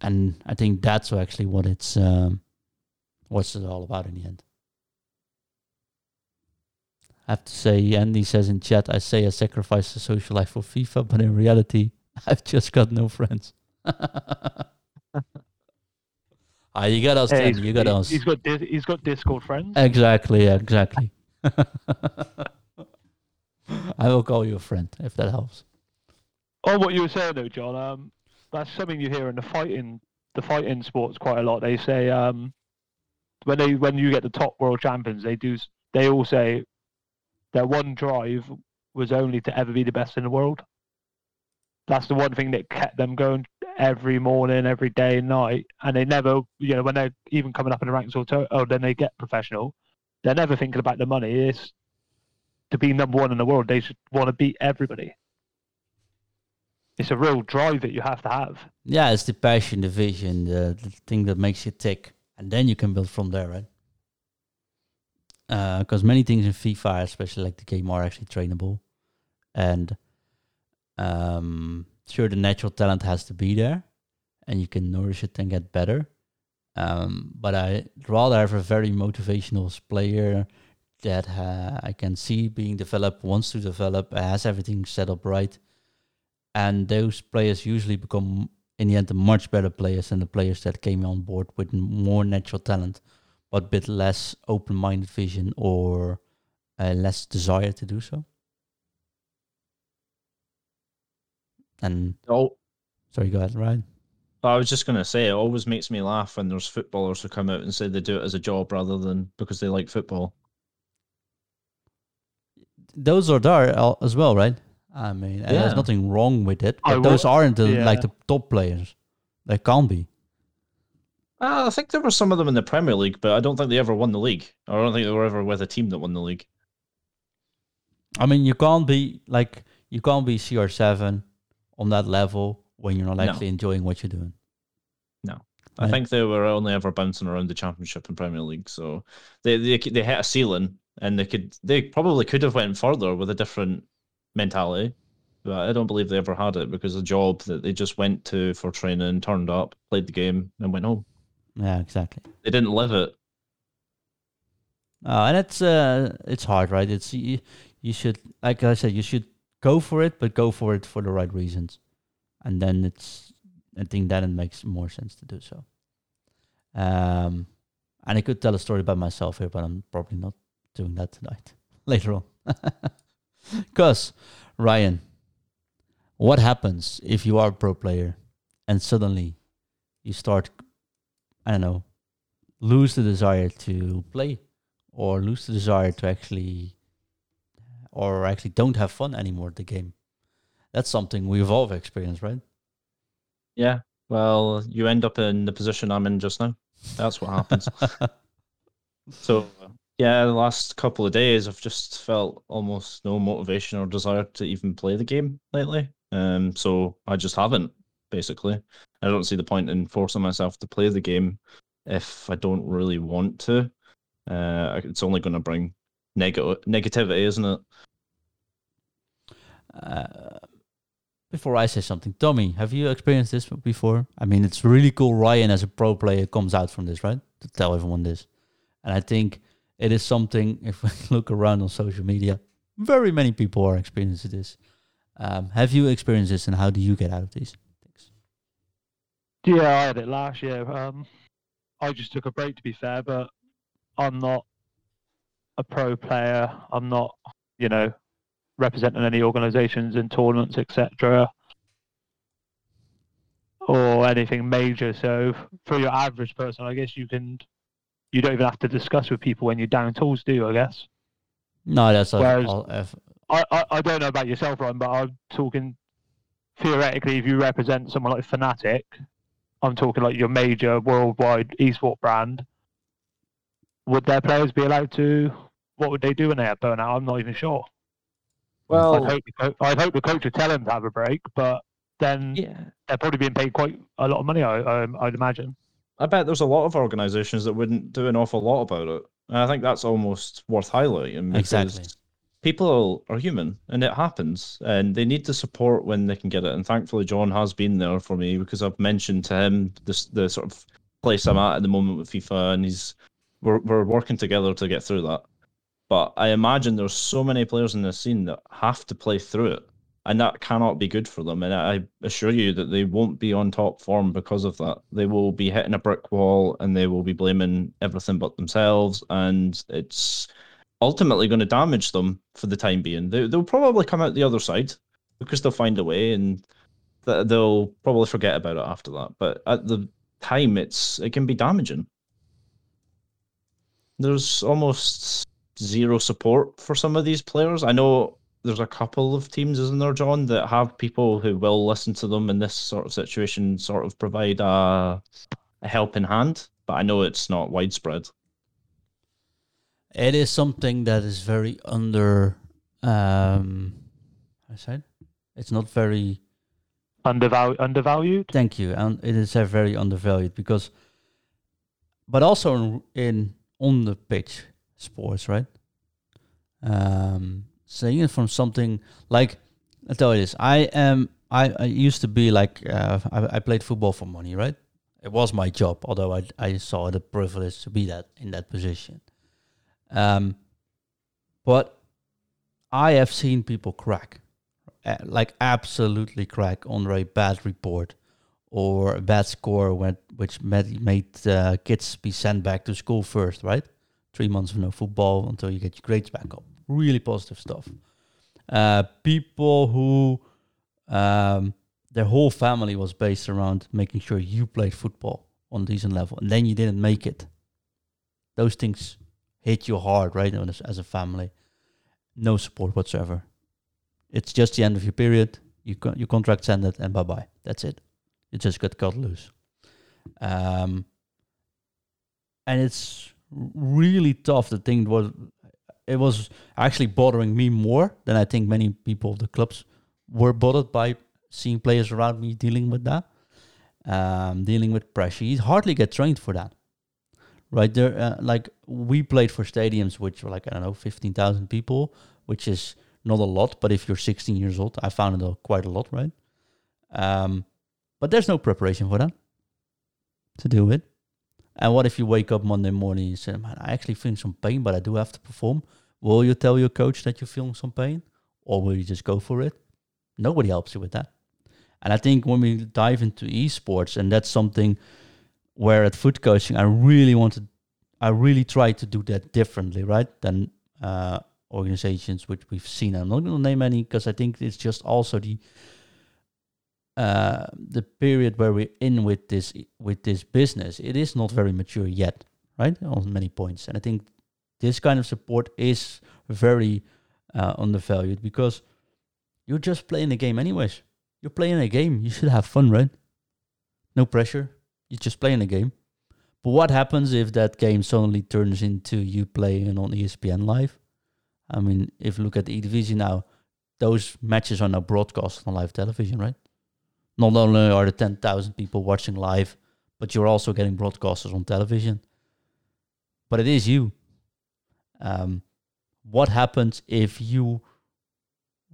and I think that's actually what it's um, what's it all about in the end. I have to say, Andy says in chat, I say I sacrifice the social life for FIFA, but in reality, I've just got no friends. ah, you got us, Hey, Andy, you got he- us. He's got he's got Discord friends. Exactly, yeah, exactly. I will call you a friend if that helps. On what you were saying though, John, um, that's something you hear in the fighting the fighting sports quite a lot. They say um, when they when you get the top world champions, they do they all say their one drive was only to ever be the best in the world. That's the one thing that kept them going every morning, every day and night. And they never, you know, when they're even coming up in the ranks or, to- or then they get professional, they're never thinking about the money. It's to be number one in the world. They should want to beat everybody. It's a real drive that you have to have. Yeah, it's the passion, the vision, the, the thing that makes you tick, and then you can build from there, right? Because many things in FIFA, especially like the game, are actually trainable, and um, sure, the natural talent has to be there, and you can nourish it and get better. Um, but I'd rather have a very motivational player that ha- I can see being developed, wants to develop, has everything set up right, and those players usually become in the end the much better players than the players that came on board with more natural talent but a bit less open-minded vision or uh, less desire to do so And Oh, sorry, go ahead, Ryan. I was just gonna say, it always makes me laugh when there's footballers who come out and say they do it as a job rather than because they like football. Those are there as well, right? I mean, Yeah. there's nothing wrong with it. I But those will- aren't the, yeah. like the top players. They can't be. Uh, I think there were some of them in the Premier League, but I don't think they ever won the league. I don't think they were ever with a team that won the league. I mean, you can't be like you can't be CR7 on that level when you're not No. actually enjoying what you're doing. No. I think they were only ever bouncing around the Championship and Premier League, so they they they hit a ceiling, and they could they probably could have went further with a different mentality, but I don't believe they ever had it because the job that they just went to for training, turned up, played the game, and went home. Yeah, exactly. They didn't live it. Uh, and it's uh, it's hard, right? It's you, you should, like I said, you should go for it, but go for it for the right reasons, and then it's. I think then it makes more sense to do so. Um, and I could tell a story about myself here, but I'm probably not doing that tonight. Later on, because Ryan, what happens if you are a pro player and suddenly you start, I don't know, lose the desire to play or lose the desire to actually or actually don't have fun anymore at the game. That's something we've all experienced, right? Yeah. Well, you end up in the position I'm in just now. That's what happens. So yeah, the last couple of days I've just felt almost no motivation or desire to even play the game lately. Um, so I just haven't basically. I don't see the point in forcing myself to play the game if I don't really want to. Uh, it's only going to bring negative negativity, isn't it? uh, before I say something, Tommy, have you experienced this before? I mean, it's really cool. Ryan, as a pro player, comes out from this, right? To tell everyone this, and I think it is something. If we look around on social media, very many people are experiencing this. Um, have you experienced this, and how do you get out of these things? Yeah, I had it last year. Um, I just took a break, to be fair, but I'm not a pro player. I'm not, you know, representing any organisations in tournaments, etc., or anything major. So, for your average person, I guess you can, you don't even have to discuss with people when you're down tools, do you? I guess. No, that's. Whereas- all if, I, I, I don't know about yourself, Ryan, but I'm talking theoretically. If you represent someone like Fnatic, I'm talking like your major worldwide esport brand. Would their players be allowed to? What would they do when they have burnout? I'm not even sure. I'd Well, hope, the co- I'd hope the coach would tell them to have a break, but then yeah. they're probably being paid quite a lot of money. I, I, I'd imagine. I bet there's a lot of organisations that wouldn't do an awful lot about it. And I think that's almost worth highlighting Exactly. people are human and it happens and they need the support when they can get it. And thankfully, John has been there for me because I've mentioned to him this, the sort of place I'm at at the moment with FIFA and he's we're, we're working together to get through that. But I imagine there's so many players in this scene that have to play through it and that cannot be good for them. And I assure you that they won't be on top form because of that. They will be hitting a brick wall and they will be blaming everything but themselves. And it's ultimately going to damage them for the time being. They, they'll probably come out the other side because they'll find a way and th- they'll probably forget about it after that. But at the time, it's it can be damaging. There's almost zero support for some of these players. I know there's a couple of teams, isn't there, John, that have people who will listen to them in this sort of situation, sort of provide a, a helping hand. But I know it's not widespread. It is something that is very under. Um, I said, it's not very. Undervalued. Undervalued. Thank you, and it is very undervalued because, but also in, in on the pitch sports, right? Um, saying it from something like I tell you this, I am. I, I used to be like uh, I, I played football for money, right? It was my job, although I I saw the privilege to be that in that position. Um, but I have seen people crack, uh, like absolutely crack under a bad report or a bad score, when, which made, made uh, kids be sent back to school first, right? Three months of no football until you get your grades back up. Really positive stuff. Uh, people who um, their whole family was based around making sure you played football on decent level, and then you didn't make it. Those things hit you hard, right? As, as a family, no support whatsoever. It's just the end of your period. You con- your contract's ended, and bye bye. That's it. You just got cut loose. Um, and it's really tough. The thing was, it was actually bothering me more than I think many people of the clubs were bothered by seeing players around me dealing with that, um, dealing with pressure. You hardly get trained for that, right? There, uh, like we played for stadiums which were like I don't know, fifteen thousand people, which is not a lot. But if you're 16 years old, I found it quite a lot, right? Um, but there's no preparation for that to do it. And what if you wake up Monday morning and say, "Man, I actually feel some pain, but I do have to perform"? Will you tell your coach that you're feeling some pain, or will you just go for it? Nobody helps you with that. And I think when we dive into esports, and that's something where at FUT Coaching, I really wanted, I really try to do that differently, right? Than uh, organizations which we've seen. I'm not going to name any because I think it's just also the uh, the period where we're in with this with this business. It is not very mature yet, right? On many points, and I think this kind of support is very uh, undervalued because you're just playing a game anyways. You're playing a game. You should have fun, right? No pressure. You're just playing a game. But what happens if that game suddenly turns into you playing on ESPN live? I mean, if you look at the Eredivisie now, those matches are now broadcast on live television, right? Not only are the 10,000 people watching live, but you're also getting broadcasters on television. But it is you. Um, what happens if you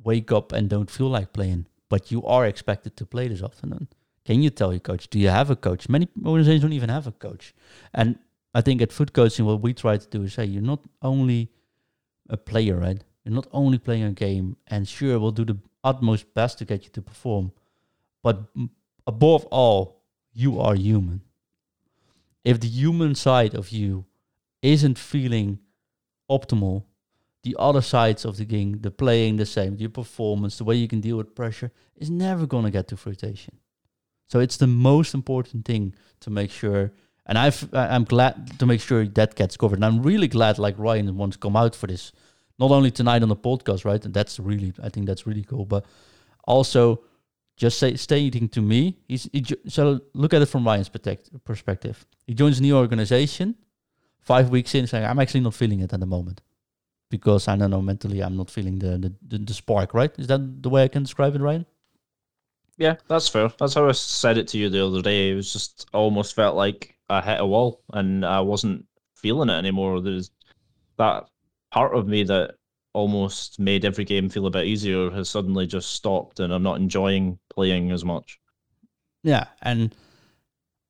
wake up and don't feel like playing, but you are expected to play this afternoon? Can you tell your coach? Do you have a coach? Many organizations don't even have a coach. And I think at FUT Coaching, what we try to do is say you're not only a player, right? You're not only playing a game, and sure, we'll do the utmost best to get you to perform, but above all, you are human. If the human side of you isn't feeling optimal, the other sides of the game, the playing the same, your performance, the way you can deal with pressure, is never going to get to fruition. So it's the most important thing to make sure. And I've, I'm glad to make sure that gets covered. And I'm really glad, like Ryan wants to come out for this, not only tonight on the podcast, right? And that's really, I think that's really cool, but also just say, stating to me, he's, he, so look at it from Ryan's perspective. He joins a new organization, five weeks in, saying, I'm actually not feeling it at the moment because I don't know mentally I'm not feeling the, the, the, the spark, right? Is that the way I can describe it, Ryan? Yeah, that's fair. That's how I said it to you the other day. It was just almost felt like I hit a wall and I wasn't feeling it anymore. There's that part of me that almost made every game feel a bit easier has suddenly just stopped and I'm not enjoying playing as much. Yeah, and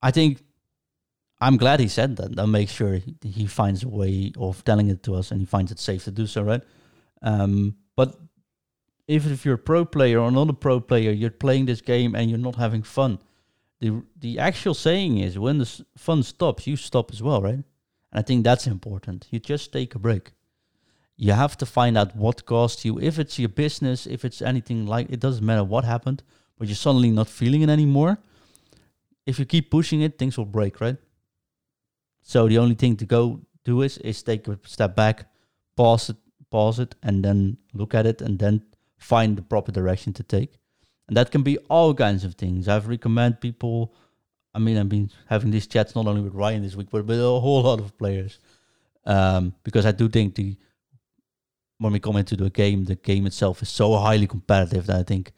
I think I'm glad he said that. That makes sure he, finds a way of telling it to us and he finds it safe to do so, right? Um, but even if you're a pro player or not a pro player, you're playing this game and you're not having fun. The the actual saying is when the fun stops, you stop as well, right? And I think that's important. You just take a break. You have to find out what caused you. If it's your business, if it's anything like it doesn't matter what happened, but you're suddenly not feeling it anymore. If you keep pushing it, things will break, right? So the only thing to go do is is take a step back, pause it, pause it, and then look at it, and then find the proper direction to take. And that can be all kinds of things. I've recommend people. I mean, I've been having these chats not only with Ryan this week, but with a whole lot of players, um, because I do think the when we come into the game, the game itself is so highly competitive that I think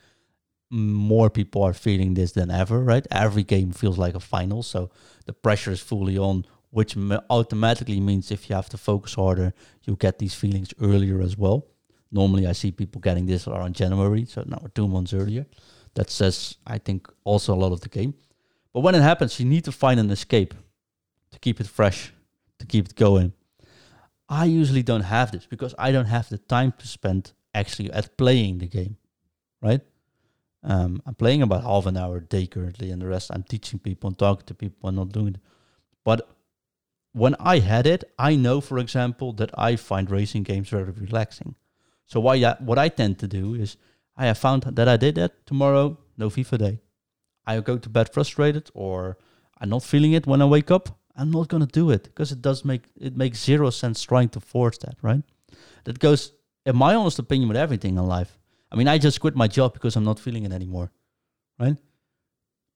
more people are feeling this than ever. Right, every game feels like a final, so the pressure is fully on, which automatically means if you have to focus harder, you get these feelings earlier as well. Normally, I see people getting this around January, so now two months earlier. That says, I think, also a lot of the game. But when it happens, you need to find an escape to keep it fresh, to keep it going. I usually don't have this because I don't have the time to spend actually at playing the game, right? Um, I'm playing about half an hour a day currently, and the rest I'm teaching people and talking to people and not doing it. But when I had it, I know, for example, that I find racing games very relaxing. So why, what I tend to do is I have found that I did that tomorrow. no FIFA day. I go to bed frustrated or I'm not feeling it when I wake up. I'm not gonna do it because it does make it makes zero sense trying to force that, right? That goes, in my honest opinion, with everything in life. I mean, I just quit my job because I'm not feeling it anymore, right?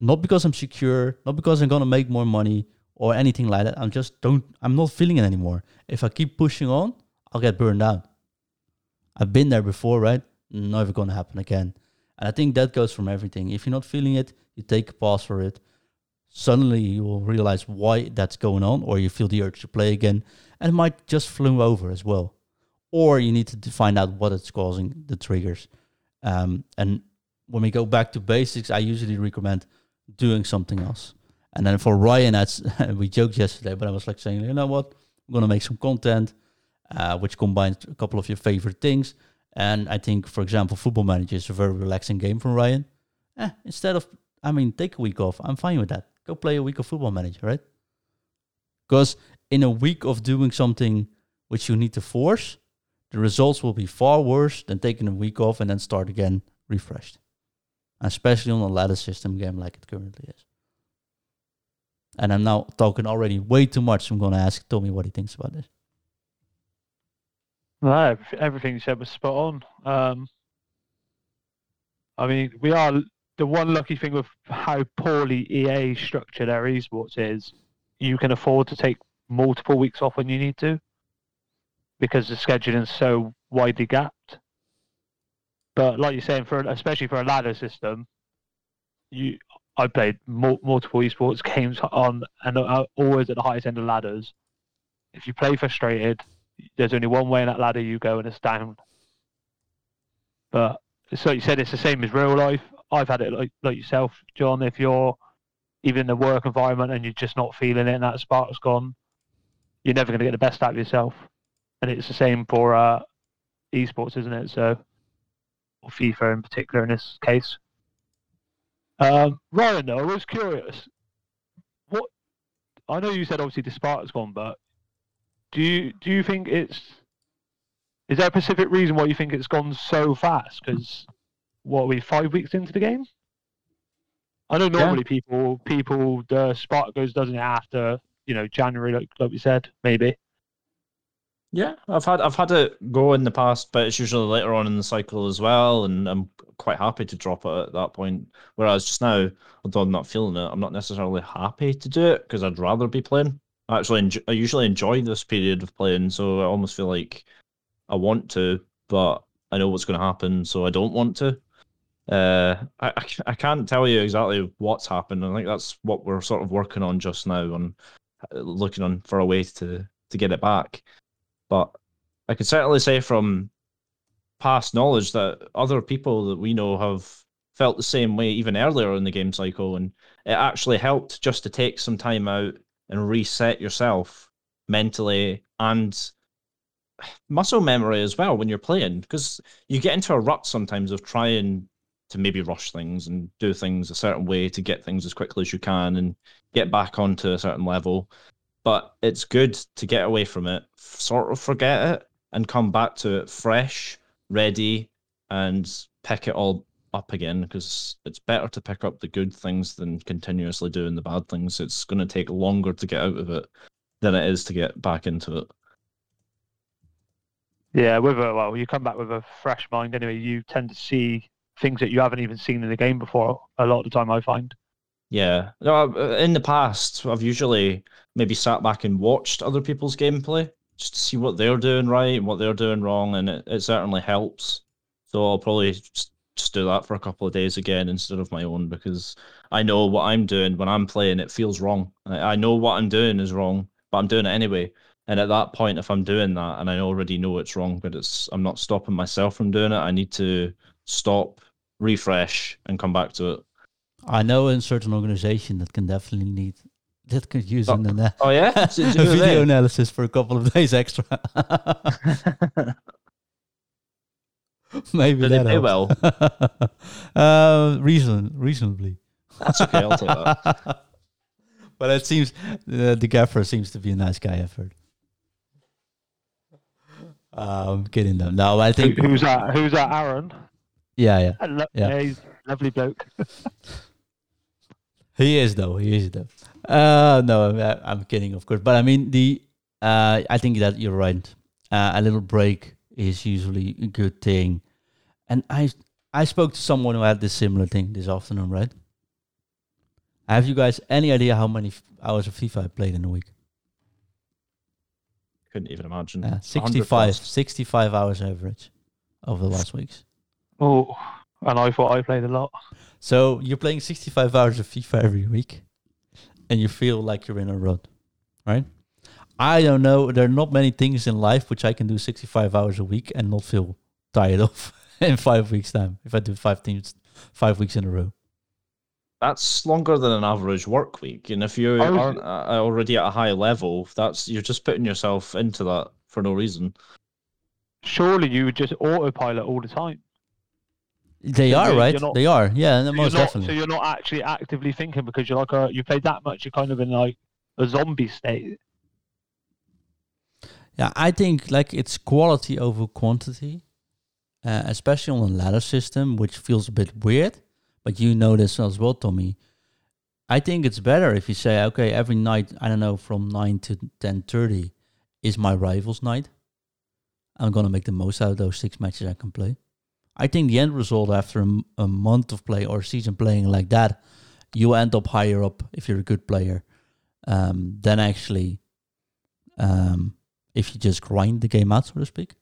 Not because I'm secure, not because I'm gonna make more money or anything like that. I'm just don't. I'm not feeling it anymore. If I keep pushing on, I'll get burned out. I've been there before, right? Never gonna happen again. And I think that goes from everything. If you're not feeling it, you take a pause for it. Suddenly you will realize why that's going on, or you feel the urge to play again, and it might just flew over as well. Or you need to find out what it's causing the triggers. Um, and when we go back to basics, I usually recommend doing something else. And then for Ryan, that's we joked yesterday, but I was like saying, you know what, I'm gonna make some content, uh, which combines a couple of your favorite things. And I think, for example, Football Manager is a very relaxing game for Ryan. Eh, instead of, I mean, take a week off. I'm fine with that. Go play a week of Football Manager, right? Because in a week of doing something which you need to force, the results will be far worse than taking a week off and then start again refreshed. Especially on a ladder system game like it currently is. And I'm now talking already way too much. I'm going to ask Tommy what he thinks about this. No, everything you said was spot on. Um, I mean, we are the one lucky thing with how poorly EA structure their esports is. You can afford to take multiple weeks off when you need to, because the scheduling is so widely gapped. But like you're saying, for especially for a ladder system, you I played multiple esports games on and uh, always at the highest end of ladders. If you play frustrated, there's only one way in that ladder you go, and it's down. But so you said it's the same as real life. I've had it like like yourself, John. If you're even in the work environment and you're just not feeling it, and that spark's gone, you're never going to get the best out of yourself. And it's the same for uh, esports, isn't it? So, or FIFA in particular in this case. Um, Ryan, though, I was curious. What I know you said obviously the spark's gone, but do you do you think it's is there a specific reason why you think it's gone so fast? Because what are we five weeks into the game? I know normally yeah. people people the spark goes doesn't it after you know January like like we said maybe. Yeah, I've had I've had it go in the past, but it's usually later on in the cycle as well, and I'm quite happy to drop it at that point. Whereas just now, although I'm not feeling it, I'm not necessarily happy to do it because I'd rather be playing. I actually enjoy, I usually enjoy this period of playing, so I almost feel like I want to, but I know what's going to happen, so I don't want to. Uh, I, I can't tell you exactly what's happened. I think that's what we're sort of working on just now, on uh, looking on for a way to to get it back. But I can certainly say from past knowledge that other people that we know have felt the same way even earlier in the game cycle, and it actually helped just to take some time out and reset yourself mentally and muscle memory as well when you're playing because you get into a rut sometimes of trying to maybe rush things and do things a certain way to get things as quickly as you can and get back onto a certain level but it's good to get away from it sort of forget it and come back to it fresh ready and pick it all up again because it's better to pick up the good things than continuously doing the bad things. It's going to take longer to get out of it than it is to get back into it. Yeah, with a well, you come back with a fresh mind anyway. You tend to see things that you haven't even seen in the game before. A lot of the time, I find. Yeah, no, uh, in the past, I've usually maybe sat back and watched other people's gameplay just to see what they're doing right and what they're doing wrong, and it, it certainly helps. So I'll probably just just do that for a couple of days again instead of my own because I know what I'm doing when I'm playing. It feels wrong. I, know what I'm doing is wrong, but I'm doing it anyway. And at that point, if I'm doing that and I already know it's wrong, but it's I'm not stopping myself from doing it, I need to stop, refresh, and come back to it. I know in certain organization that can definitely need that could use oh, an, uh, oh yeah, video analysis for a couple of days extra. Maybe Did that they pay well? uh, reason, reasonably. That's okay. I'll take that. but it seems uh, the gaffer seems to be a nice guy. I've heard. Um, kidding them. No, I think Who, who's that? Who's that? Aaron. Yeah, yeah, Hello, yeah. he's Lovely bloke. He is though. He is though. Uh, no, I- I'm kidding, of course. But I mean, the uh, I think that you're right. Uh, a little break is usually a good thing. And I I spoke to someone who had this similar thing this afternoon, right? Have you guys any idea how many f- hours of FIFA I played in a week? Couldn't even imagine. Uh, 65, 65 hours average over the last weeks. Oh, and I thought I played a lot. So you're playing 65 hours of FIFA every week, and you feel like you're in a rut, right? I don't know. There are not many things in life which I can do 65 hours a week and not feel tired of in five weeks' time. If I do five things, five weeks in a row. That's longer than an average work week. And if you I was- aren't uh, already at a high level, that's you're just putting yourself into that for no reason. Surely you would just autopilot all the time. They are you- right. not- they are. Yeah, So most you're not, definitely. So you're not actually actively thinking because you're like a you played that much. You're kind of in like a zombie state. Yeah, I think like it's quality over quantity, uh, especially on a ladder system, which feels a bit weird. But you know this as well, Tommy. I think it's better if you say, okay, every night I don't know from nine to ten thirty is my rivals night. I'm gonna make the most out of those six matches I can play. I think the end result after a, month of play or season playing like that, you end up higher up if you're a good player um, than actually um, if you just grind the game out, so to speak.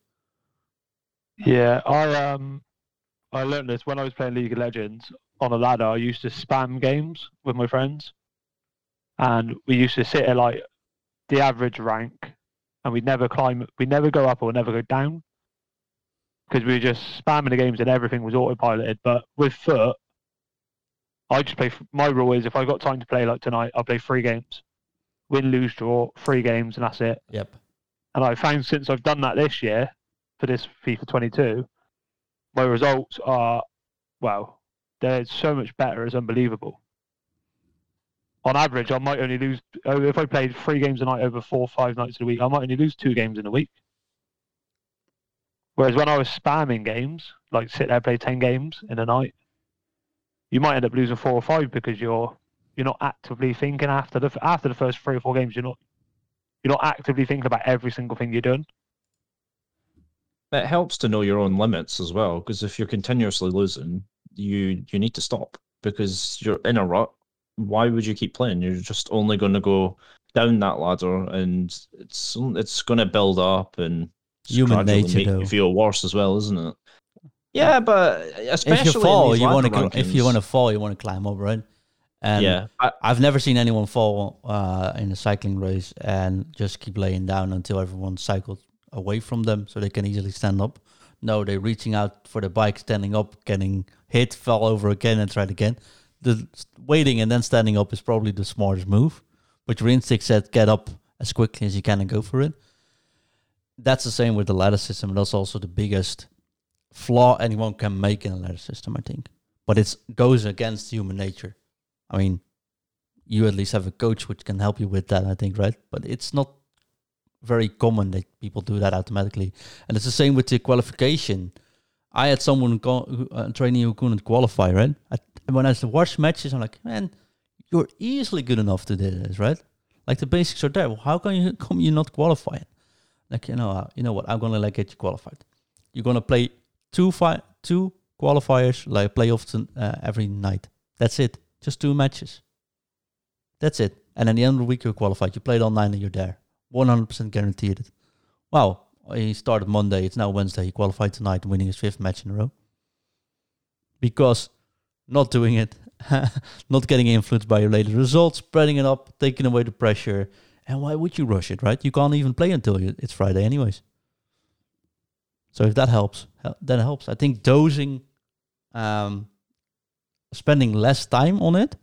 Yeah, I um, I learned this when I was playing League of Legends on a ladder. I used to spam games with my friends, and we used to sit at like the average rank, and we'd never climb, we'd never go up or never go down, because we were just spamming the games and everything was autopiloted. But with FUT, I just play. My rule is if I got time to play like tonight, I'll play three games, win, lose, draw, three games, and that's it. Yep. And I found since I've done that this year for this FIFA 22, my results are, well, they're so much better. It's unbelievable. On average, I might only lose, oh, if I played three games a night over four or five nights a week, I might only lose two games in a week. Whereas when I was spamming games, like sit there, play 10 games in a night, you might end up losing four or five because you're you're not actively thinking after the after the first three or four games. You're not you're not actively thinking about every single thing you're doing. It helps to know your own limits as well, because if you're continuously losing, you you need to stop because you're in a rut. Why would you keep playing? You're just only going to go down that ladder, and it's it's going to build up and Human nature, though. you feel worse as well, isn't it? Yeah, but especially if you fall, you want to. If you want to fall, you want to climb up, right? And yeah, I, I've never seen anyone fall uh, in a cycling race and just keep laying down until everyone cycled away from them so they can easily stand up. No, they're reaching out for the bike, standing up, getting hit, fall over again, and tried again. The waiting and then standing up is probably the smartest move. But your instinct said get up as quickly as you can and go for it. That's the same with the ladder system. That's also the biggest flaw anyone can make in a ladder system, I think. But it goes against human nature. I mean, you at least have a coach which can help you with that, I think, right? But it's not very common that people do that automatically. And it's the same with the qualification. I had someone who- a trainee who couldn't qualify, right? I, when I watch matches, I'm like, man, you're easily good enough to do this, right? Like the basics are there. Well, how can you come you not qualify? Like you know, uh, you know what? I'm gonna like get you qualified. You're gonna play two fi- two qualifiers, like playoffs uh, every night. That's it. Just two matches. That's it. And at the end of the week, you're qualified. You played all nine and you're there. 100% guaranteed it. Wow. He started Monday. It's now Wednesday. He qualified tonight, winning his fifth match in a row. Because not doing it, not getting influenced by your later results, spreading it up, taking away the pressure. And why would you rush it, right? You can't even play until you, it's Friday, anyways. So if that helps, it helps. I think dosing, um, spending less time on it,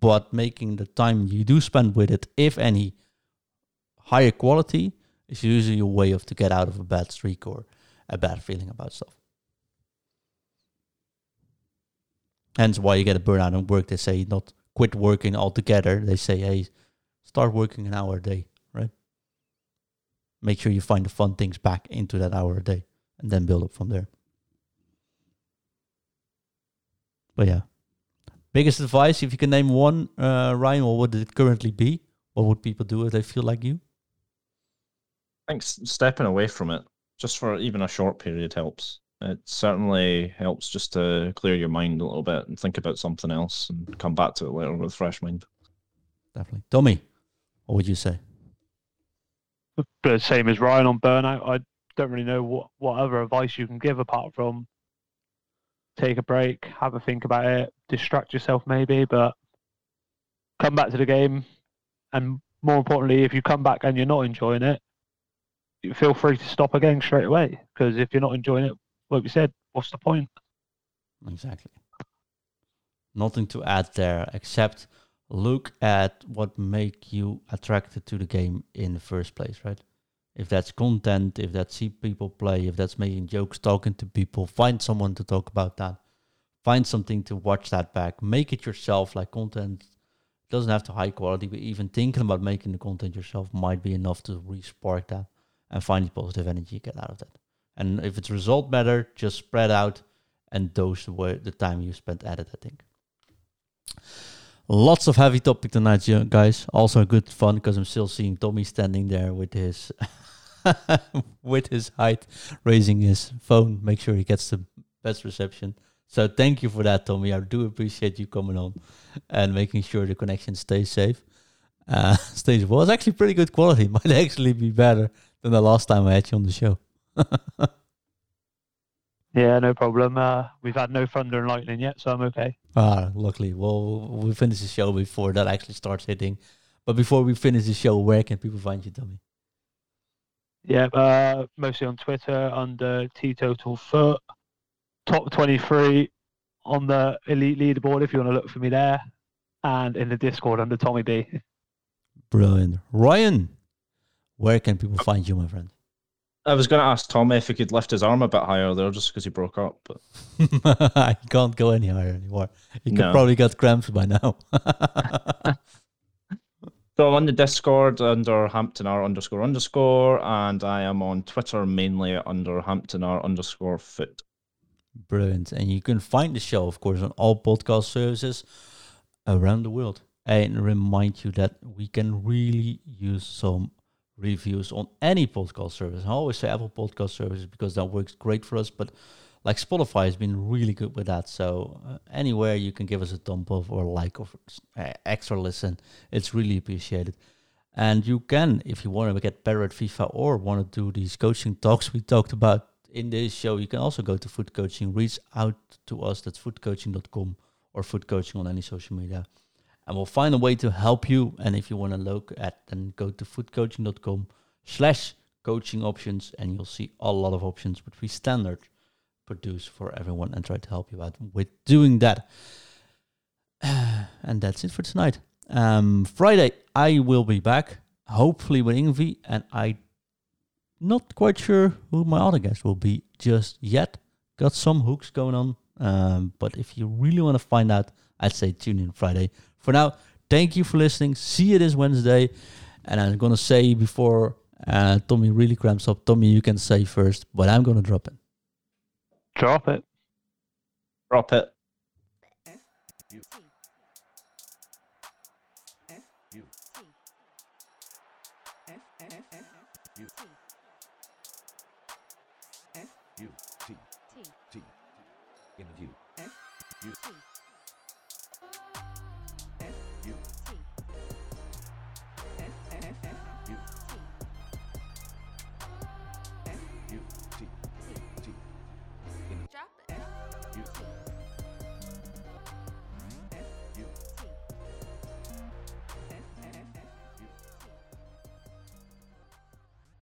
but making the time you do spend with it, if any, higher quality, is usually a way of to get out of a bad streak or a bad feeling about stuff. Hence why you get a burnout at work. They say not quit working altogether. They say, hey, start working an hour a day, right? Make sure you find the fun things back into that hour a day and then build up from there. But yeah, biggest advice if you can name one, uh, Ryan, what would it currently be? What would people do if they feel like you? I think stepping away from it, just for even a short period, helps. It certainly helps just to clear your mind a little bit and think about something else and come back to it later with a fresh mind. Definitely, Tommy. What would you say? But same as Ryan on burnout, I don't really know what, what other advice you can give apart from take a break, have a think about it, distract yourself maybe, but come back to the game. And more importantly, if you come back and you're not enjoying it, you feel free to stop again straight away. Because if you're not enjoying it, like we said, what's the point? Exactly. Nothing to add there except look at what make you attracted to the game in the first place, right? If that's content, if that's see people play, if that's making jokes, talking to people, find someone to talk about that. Find something to watch that back. Make it yourself like content. Doesn't have to high quality, but even thinking about making the content yourself might be enough to re-spark that and find the positive energy you get out of that. And if it's result better, just spread out and dose the, way, the time you spent at it, I think. Lots of heavy topic tonight, guys. Also good fun because I'm still seeing Tommy standing there with his with his height, raising his phone, make sure he gets the best reception. So thank you for that, Tommy. I do appreciate you coming on and making sure the connection stays safe. Uh, stays well. It's actually pretty good quality. Might actually be better than the last time I had you on the show. Yeah, no problem. Uh, we've had no thunder and lightning yet, so I'm okay. Ah, luckily. Well, we finish the show before that actually starts hitting. But before we finish the show, where can people find you, Tommy? Yeah, uh, mostly on Twitter under T Total Foot. Top 23 on the elite leaderboard if you want to look for me there. And in the Discord under Tommy B. Brilliant. Ryan, where can people find you, my friend? I was going to ask Tommy if he could lift his arm a bit higher there just because he broke up. But he can't go any higher anymore. He could No. probably got cramps by now. So I'm on the Discord under Hampton R underscore underscore, and I am on Twitter mainly under Hampton R underscore foot. Brilliant. And you can find the show, of course, on all podcast services around the world. And remind you that we can really use some reviews on any podcast service. I always say Apple Podcast Services because that works great for us, but like Spotify has been really good with that. So uh, anywhere you can give us a thumb up or like or uh, extra listen, it's really appreciated. And you can, if you want to get better at FIFA or want to do these coaching talks we talked about in this show, you can also go to FUT Coaching. Reach out to us. That's futcoaching.com or FUT Coaching on any social media. And we'll find a way to help you. And if you want to look at, then go to futcoaching.com slash coaching options and you'll see a lot of options which we standard produce for everyone and try to help you out with doing that. and that's it for tonight. Um, Friday, I will be back, hopefully with Ingvi, and I not quite sure who my other guest will be just yet. Got some hooks going on, um, but if you really want to find out, I'd say tune in Friday. For now, thank you for listening. See you this Wednesday, and I'm gonna say before uh, Tommy really cramps up. Tommy, you can say first, but I'm gonna drop it. Drop it. Drop it.